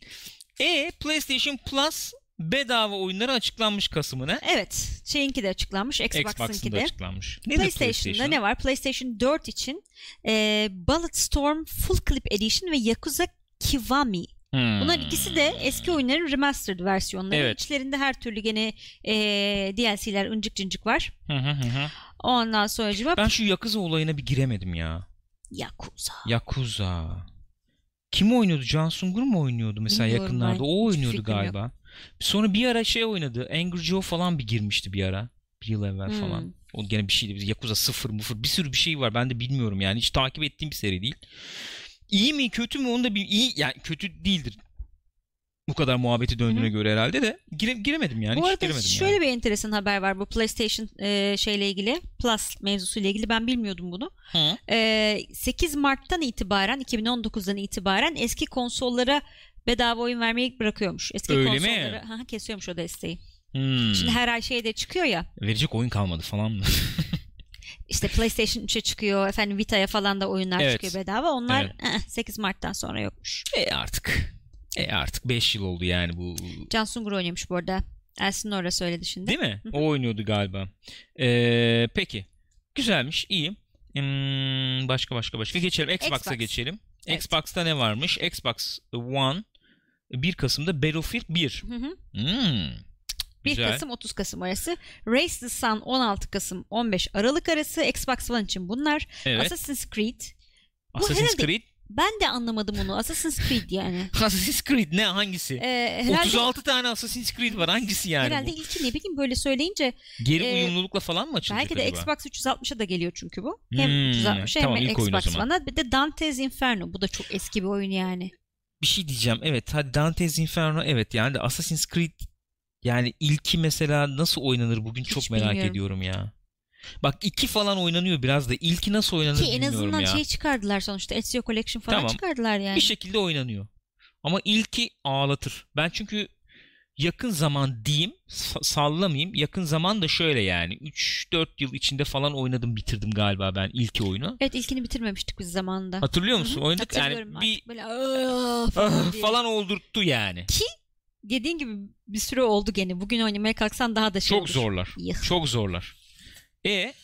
E PlayStation Plus bedava oyunları açıklanmış Kasım'ına. evet şeyinki de açıklanmış Xbox'ınki Xbox'ın da de. açıklanmış. Nedir PlayStation'da PlayStation? ne var? PlayStation 4 için e, Bulletstorm Full Clip Edition ve Yakuza Kiwami. Hmm. Bunlar ikisi de eski oyunların remastered versiyonları. Evet. İçlerinde her türlü gene e, DLC'ler ıncık cıncık var. Hı hı hı. Ondan sonra Ben şu Yakuza olayına bir giremedim ya. Yakuza. Yakuza. Kim oynuyordu? Can Sungur mu oynuyordu mesela Bilmiyorum yakınlarda? O oynuyordu fikrim yok. Sonra bir ara şey oynadı. Angry Joe falan bir girmişti bir ara. Bir yıl evvel Hmm. falan. O gene bir şeydi. Yakuza 0 mıfır bir sürü bir şey var. Ben de bilmiyorum yani. Hiç takip ettiğim bir seri değil. İyi mi kötü mü onu da bir iyi yani kötü değildir. Bu kadar muhabbeti döndüğüne Hı hı. göre herhalde de gire, giremedim yani. bu hiç arada giremedim şöyle yani. bir enteresan haber var bu PlayStation e, şeyle ilgili Plus mevzusuyla ilgili ben bilmiyordum bunu. Hı. E, 8 Mart'tan itibaren 2019'dan itibaren eski konsollara bedava oyun vermeyi bırakıyormuş. Eski Öyle mi? konsollara Hı hı, kesiyormuş o desteği. Hmm. Şimdi her ay şey de çıkıyor ya. Verecek oyun kalmadı falan mı? *laughs* İşte PlayStation 3'e çıkıyor, efendim Vita'ya falan da oyunlar Evet. çıkıyor bedava. Onlar Evet. eh, 8 Mart'tan sonra yokmuş. e artık. E artık 5 yıl oldu yani bu. Can Sungur oynuyormuş bu arada. Elsin Nora söyledi şimdi. Değil mi? O oynuyordu galiba. Ee, peki. Güzelmiş. iyi. Hmm, başka başka başka. Geçelim. Xbox'a Xbox. geçelim. Evet. Xbox'ta ne varmış? Xbox One 1 Kasım'da Battlefield 1. Hı hı. Hmm, 1 güzel. Kasım 30 Kasım arası. Race the Sun 16 Kasım 15 Aralık arası. Xbox One için bunlar. Evet. Assassin's Creed. bu Assassin's herhalde- Creed. Ben de anlamadım onu. Assassin's Creed yani. *laughs* Assassin's Creed ne hangisi? Ee, herhalde, 36 tane Assassin's Creed var. Hangisi yani herhalde bu? ilki ne bileyim böyle söyleyince Geri e, uyumlulukla falan mı açılacak belki de acaba? Xbox 360'a da geliyor çünkü bu. Hem Hmm, 360'a tamam, hem Xbox. One'a. Bir de Dante's Inferno. Bu da çok eski bir oyun yani. Bir şey diyeceğim. Evet hadi Dante's Inferno evet yani de Assassin's Creed yani ilki mesela nasıl oynanır bugün çok Hiç merak bilmiyorum. ediyorum ya. Bak iki falan oynanıyor biraz da ilki nasıl oynanır Ki en bilmiyorum azından ya. şey çıkardılar sonuçta. Ezio Collection falan Tamam. çıkardılar yani. Bir şekilde oynanıyor. Ama ilki ağlatır. Ben çünkü yakın zaman diyeyim sa- sallamayayım. Yakın zaman da şöyle yani 3-4 yıl içinde falan oynadım bitirdim galiba ben ilk oyunu. Evet ilkini bitirmemiştik biz zamanında. Hatırlıyor musun? Hı hı, Oynadık yani bir böyle falan, ah, falan oldurttu yani. Dediğin gibi bir süre oldu gene. Bugün oynamaya kalksan daha da şey Çok olur. zorlar. Yıh. Çok zorlar. E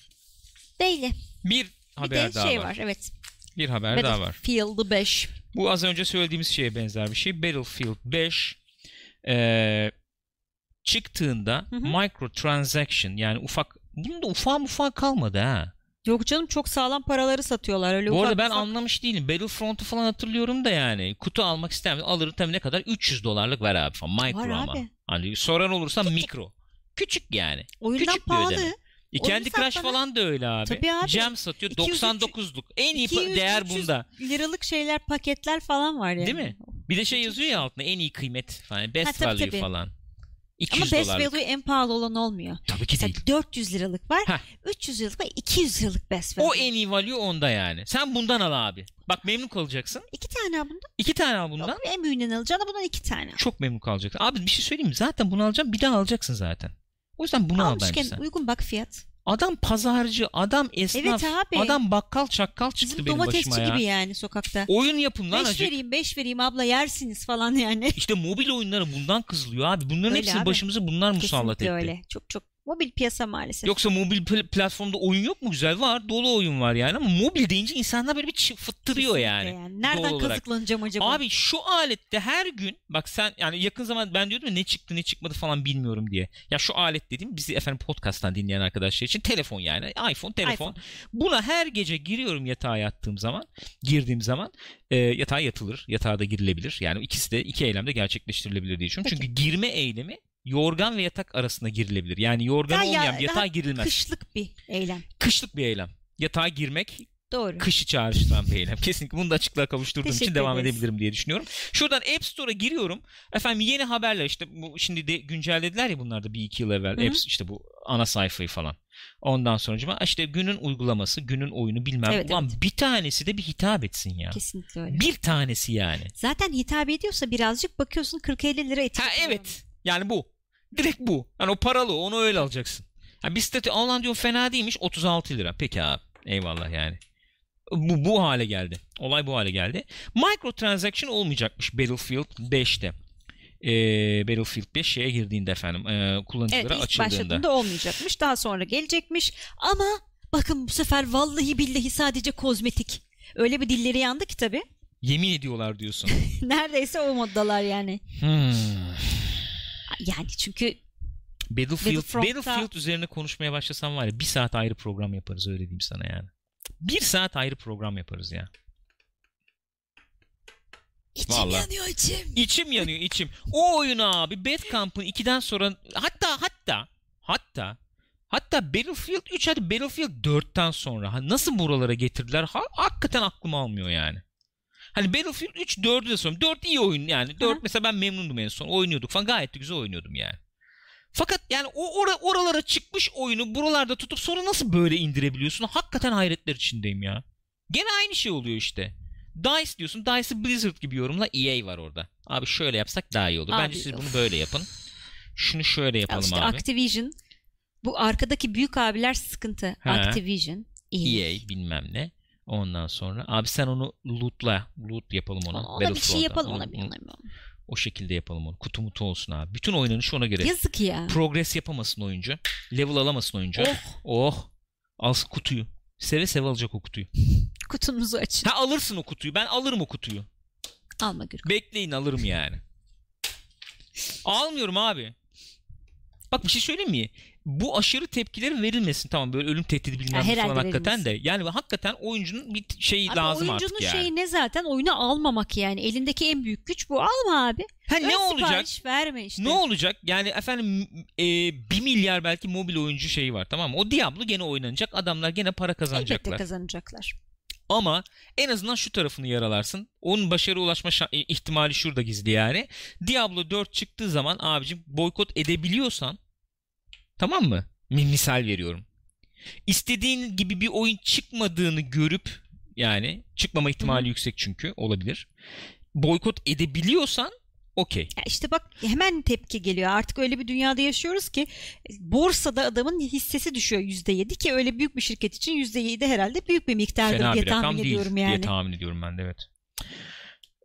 Değil. bir Bir haber de daha şey var. var. Evet. Bir haber daha var. Battlefield 5. Bu az önce söylediğimiz şeye benzer bir şey. Battlefield 5 eee, çıktığında Hı hı. microtransaction yani ufak bunun da ufak ufak kalmadı ha. Yok canım çok sağlam paraları satıyorlar. Öyle Bu ufak arada ben ufak- anlamış değilim. Battlefront'u falan hatırlıyorum da yani. Kutu almak ister misin? Alırım tabii ne kadar? 300 dolarlık ver abi falan. Micro Var ama. abi. Hani soran olursa mikro. Küçük yani. Oyundan küçük bir pahalı. ödeme. E, Oyunu Candy Crush satmana- falan da öyle abi. Tabii abi. Gem satıyor 200, 99'luk. En iyi pa- 200, değer 300 bunda. Liralık şeyler paketler falan var yani. Değil mi? Bir de şey yazıyor ya altında en iyi kıymet falan. Best Ha, tabii, value tabii. falan. Ama 200 Best dolarlık. Value en pahalı olan olmuyor. Tabii ki Mesela değil. 400 liralık var, Heh. 300 liralık var, 200 liralık Best Value. O en iyi value onda yani. Sen bundan al abi. Bak memnun kalacaksın. İki tane al bundan. İki tane al bundan. Yok, en büyüğünden alacaksın bundan iki tane. al. Çok memnun kalacaksın. Abi bir şey söyleyeyim mi? Zaten bunu alacağım bir daha alacaksın zaten. O yüzden bunu al bence Almışken sen. uygun bak fiyat. Adam pazarcı, adam esnaf, Evet abi. adam bakkal çakkal çıktı Bizim benim başıma ya. gibi yani sokakta. Oyun yapın lan 5 acık. vereyim 5 vereyim abla yersiniz falan yani. İşte mobil oyunları bundan kızılıyor abi. Bunların Öyle hepsini abi. başımıza bunlar musallat Kesinlikle etti. öyle. Çok çok mobil piyasa maalesef. Yoksa mobil pl- platformda oyun yok mu? Güzel var. Dolu oyun var yani ama mobil deyince insanlar böyle bir çı- fıttırıyor Kesinlikle yani. Nereden doğal olarak. kazıklanacağım acaba? Abi şu alette her gün bak sen yani yakın zaman ben diyordum ya ne çıktı ne çıkmadı falan bilmiyorum diye. Ya şu alet dediğim bizi efendim podcast'tan dinleyen arkadaşlar için telefon yani iPhone telefon. iPhone. Buna her gece giriyorum yatağa yattığım zaman girdiğim zaman e, yatağa yatılır yatağa da girilebilir. Yani ikisi de iki eylemde gerçekleştirilebilir diye düşünüyorum. Çünkü girme eylemi yorgan ve yatak arasında girilebilir. Yani yorgan Daha ya- olmayan bir yatağa girilmez. Kışlık bir eylem. Kışlık bir eylem. Yatağa girmek Doğru. kışı çağrıştıran bir eylem. *laughs* Kesinlikle bunu da açıklığa kavuşturduğum için Teşekkür devam ederiz. edebilirim diye düşünüyorum. Şuradan App Store'a giriyorum. Efendim yeni haberler işte bu şimdi de güncellediler ya bunlar da bir iki yıl evvel. Hı hı. Apps işte bu ana sayfayı falan. Ondan sonra işte günün uygulaması, günün oyunu bilmem. Evet, Ulan bir tanesi de bir hitap etsin ya. Kesinlikle öyle. Bir tanesi yani. Zaten hitap ediyorsa birazcık bakıyorsun 40-50 lira etik. Ha evet. Yani bu. Direkt bu. Yani o paralı onu öyle alacaksın. Bir statü alan diyor fena değilmiş 36 lira. Peki abi. Eyvallah yani. Bu, bu hale geldi. Olay bu hale geldi. Microtransaction olmayacakmış Battlefield 5'te. Ee, Battlefield 5 şeye girdiğinde efendim e, Evet kullanıcılara ilk açıldığında. başladığında olmayacakmış. Daha sonra gelecekmiş. Ama bakın bu sefer vallahi billahi sadece kozmetik. Öyle bir dilleri yandı ki tabii. Yemin ediyorlar diyorsun. *laughs* Neredeyse o moddalar yani. Hmm. Yani çünkü Battlefield, Battlefront'ta- Battlefield üzerine konuşmaya başlasam var ya bir saat ayrı program yaparız öyle diyeyim sana yani. Bir saat ayrı program yaparız ya. içim Vallahi. yanıyor içim. İçim yanıyor içim. O oyunu abi Bad Camp'ın 2'den sonra hatta hatta hatta hatta Battlefield 3 hadi Battlefield 4'ten sonra ha, nasıl buralara getirdiler ha, hakikaten aklım almıyor yani. Hani Battlefield 3 4'ü de sonra 4 iyi oyun yani 4 Hı. mesela ben memnundum en son oynuyorduk falan gayet de güzel oynuyordum yani. Fakat yani o ora- oralara çıkmış oyunu buralarda tutup sonra nasıl böyle indirebiliyorsun? Hakikaten hayretler içindeyim ya. Gene aynı şey oluyor işte. DICE diyorsun. DICE'ı Blizzard gibi yorumla. EA var orada. Abi şöyle yapsak daha iyi olur. Abi, Bence siz bunu böyle yapın. Şunu şöyle Al yapalım işte abi. Activision. Bu arkadaki büyük abiler sıkıntı. He. Activision. EA. EA bilmem ne. Ondan sonra abi sen onu lootla. Loot yapalım onu. Ona, ona bir şey yapalım. Ona ona. O şekilde yapalım onu. Kutu mutu olsun abi. Bütün oynanışı ona göre. Yazık ya. Progress yapamasın oyuncu. Level alamasın oyuncu. Oh. Oh. Alsın kutuyu. Seve seve alacak o kutuyu. *laughs* Kutunuzu açın. Ha alırsın o kutuyu. Ben alırım o kutuyu. Alma Gürkan. Bekleyin alırım yani. Almıyorum abi. Bak bir şey söyleyeyim mi? Bu aşırı tepkilerin verilmesin. Tamam böyle ölüm tehdidi bilmem Ha, ne falan hakikaten de. Yani hakikaten oyuncunun bir şeyi Abi lazım oyuncunun artık yani. şeyi ne zaten oyunu almamak yani. Elindeki en büyük güç bu. Alma abi. Ha Ön ne olacak? verme işte. Ne olacak? Yani efendim e, bir milyar belki mobil oyuncu şeyi var tamam mı? O Diablo gene oynanacak. Adamlar gene para Elbette kazanacaklar. Ama en azından şu tarafını yaralarsın. Onun başarı ulaşma ihtimali şurada gizli yani. Diablo 4 çıktığı zaman abicim boykot edebiliyorsan tamam mı? Mi- Misal veriyorum. İstediğin gibi bir oyun çıkmadığını görüp yani çıkmama ihtimali yüksek çünkü olabilir. Boykot edebiliyorsan okey. İşte bak hemen tepki geliyor. Artık öyle bir dünyada yaşıyoruz ki borsada adamın hissesi düşüyor %7 ki öyle büyük bir şirket için %7 herhalde büyük bir miktardır Fena diye bir tahmin değil ediyorum diye yani. tahmin ediyorum ben de evet.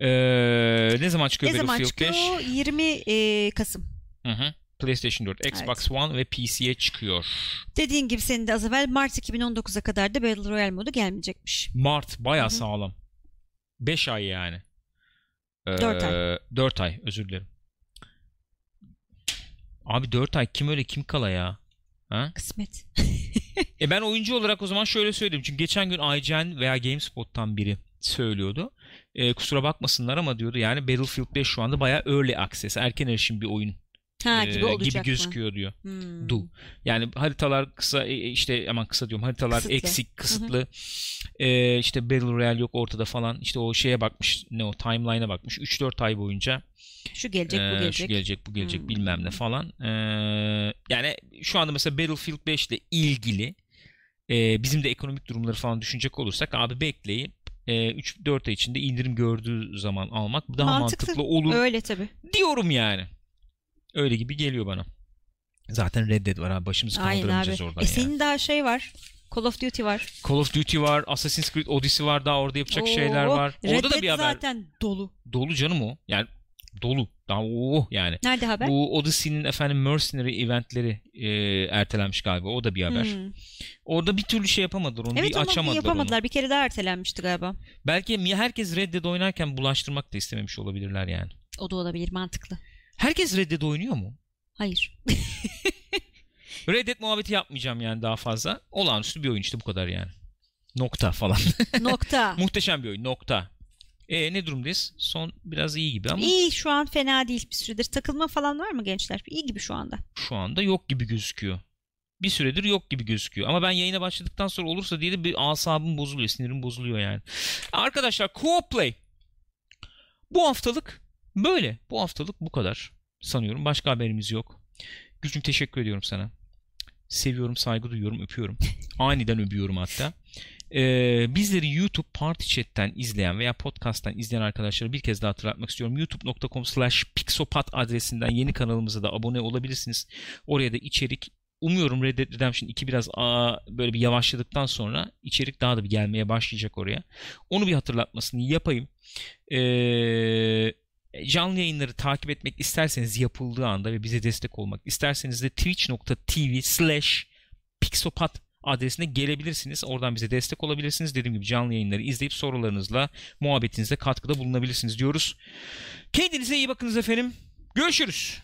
Ee, ne zaman çıkıyor Ne zaman Battlefield 5? çıkıyor? 20 e, Kasım. Hı hı. PlayStation 4, Xbox One ve PC'ye çıkıyor. Dediğin gibi senin de az evvel Mart 2019'a kadar da Battle Royale modu gelmeyecekmiş. Mart hı. sağlam. 5 ay yani. Ee, Dört ay. 4 ay özür dilerim. Abi 4 ay kim öyle kim kala ya? Ha? Kısmet. *laughs* E ben *laughs* oyuncu olarak o zaman şöyle söyleyeyim. Çünkü geçen gün IGN veya GameSpot'tan biri söylüyordu. E, kusura bakmasınlar ama diyordu yani Battlefield 5 şu anda bayağı early access, erken erişim bir oyun Ha e, gibi olacak gibi mı? gözüküyor diyor. Hmm. Du. Yani haritalar kısa e, işte aman kısa diyorum haritalar Kısıtlı. eksik kısıtlı E, işte Battle Royale yok ortada falan işte o şeye bakmış ne o timeline'a bakmış 3-4 ay boyunca Şu gelecek bu e, gelecek. şu gelecek bu gelecek Hmm. bilmem ne falan E, yani şu anda mesela Battlefield 5 ile ilgili e, bizim de ekonomik durumları falan düşünecek olursak abi bekleyip e, 3-4 ay içinde indirim gördüğü zaman almak daha Mantıklı. mantıklı olur Öyle tabii. diyorum yani. Öyle gibi geliyor bana. Zaten Red Dead var abi başımızı Aynen kaldıramayacağız abi. oradan E ya. senin daha şey var. Call of Duty var. Call of Duty var, Assassin's Creed Odyssey var daha orada yapacak Oo, şeyler var. Red Orada da Dead bir haber zaten dolu. dolu canım o. Yani dolu. Daha oh yani. Nerede haber? Bu Odyssey'nin efendim Mercenary eventleri e, ertelenmiş galiba. O da bir haber. Hmm. Orada bir türlü şey yapamadılar onu. Evet bir ama açamadılar yapamadılar. onu. Bir kere daha ertelenmişti galiba. Belki mi- herkes Red Dead oynarken bulaştırmak da istememiş olabilirler yani. O da olabilir mantıklı. Herkes Red Dead oynuyor mu? Hayır. *laughs* Red Dead muhabbeti yapmayacağım yani daha fazla. Olağanüstü bir oyun işte bu kadar yani. Nokta falan. *laughs* Nokta. Muhteşem bir oyun. Nokta. E ne durumdayız? Son biraz iyi gibi ama İyi şu an fena değil bir süredir. Takılma falan var mı gençler? İyi gibi şu anda. şu anda yok gibi gözüküyor. Bir süredir yok gibi gözüküyor. Ama ben yayına başladıktan sonra olursa diye de bir asabım bozuluyor. Sinirim bozuluyor yani. Arkadaşlar Co-op Play. Bu haftalık böyle. Bu haftalık bu kadar. Sanıyorum. Başka haberimiz yok. Gücüm teşekkür ediyorum sana. Seviyorum, saygı duyuyorum, öpüyorum. *laughs* Aniden öpüyorum hatta. Ee, bizleri YouTube Party Chat'ten izleyen veya podcast'tan izleyen arkadaşlara bir kez daha hatırlatmak istiyorum. youtube.com slash pixopat adresinden yeni kanalımıza da abone olabilirsiniz. Oraya da içerik umuyorum Red Dead Redemption 2 biraz aa, böyle bir yavaşladıktan sonra içerik daha da bir gelmeye başlayacak oraya. Onu bir hatırlatmasını yapayım. Ee, canlı yayınları takip etmek isterseniz yapıldığı anda ve bize destek olmak isterseniz de twitch.tv slash pixopat adresine gelebilirsiniz. Oradan bize destek olabilirsiniz. Dediğim gibi canlı yayınları izleyip sorularınızla, muhabbetinizle katkıda bulunabilirsiniz diyoruz. Kendinize iyi bakınız efendim. Görüşürüz.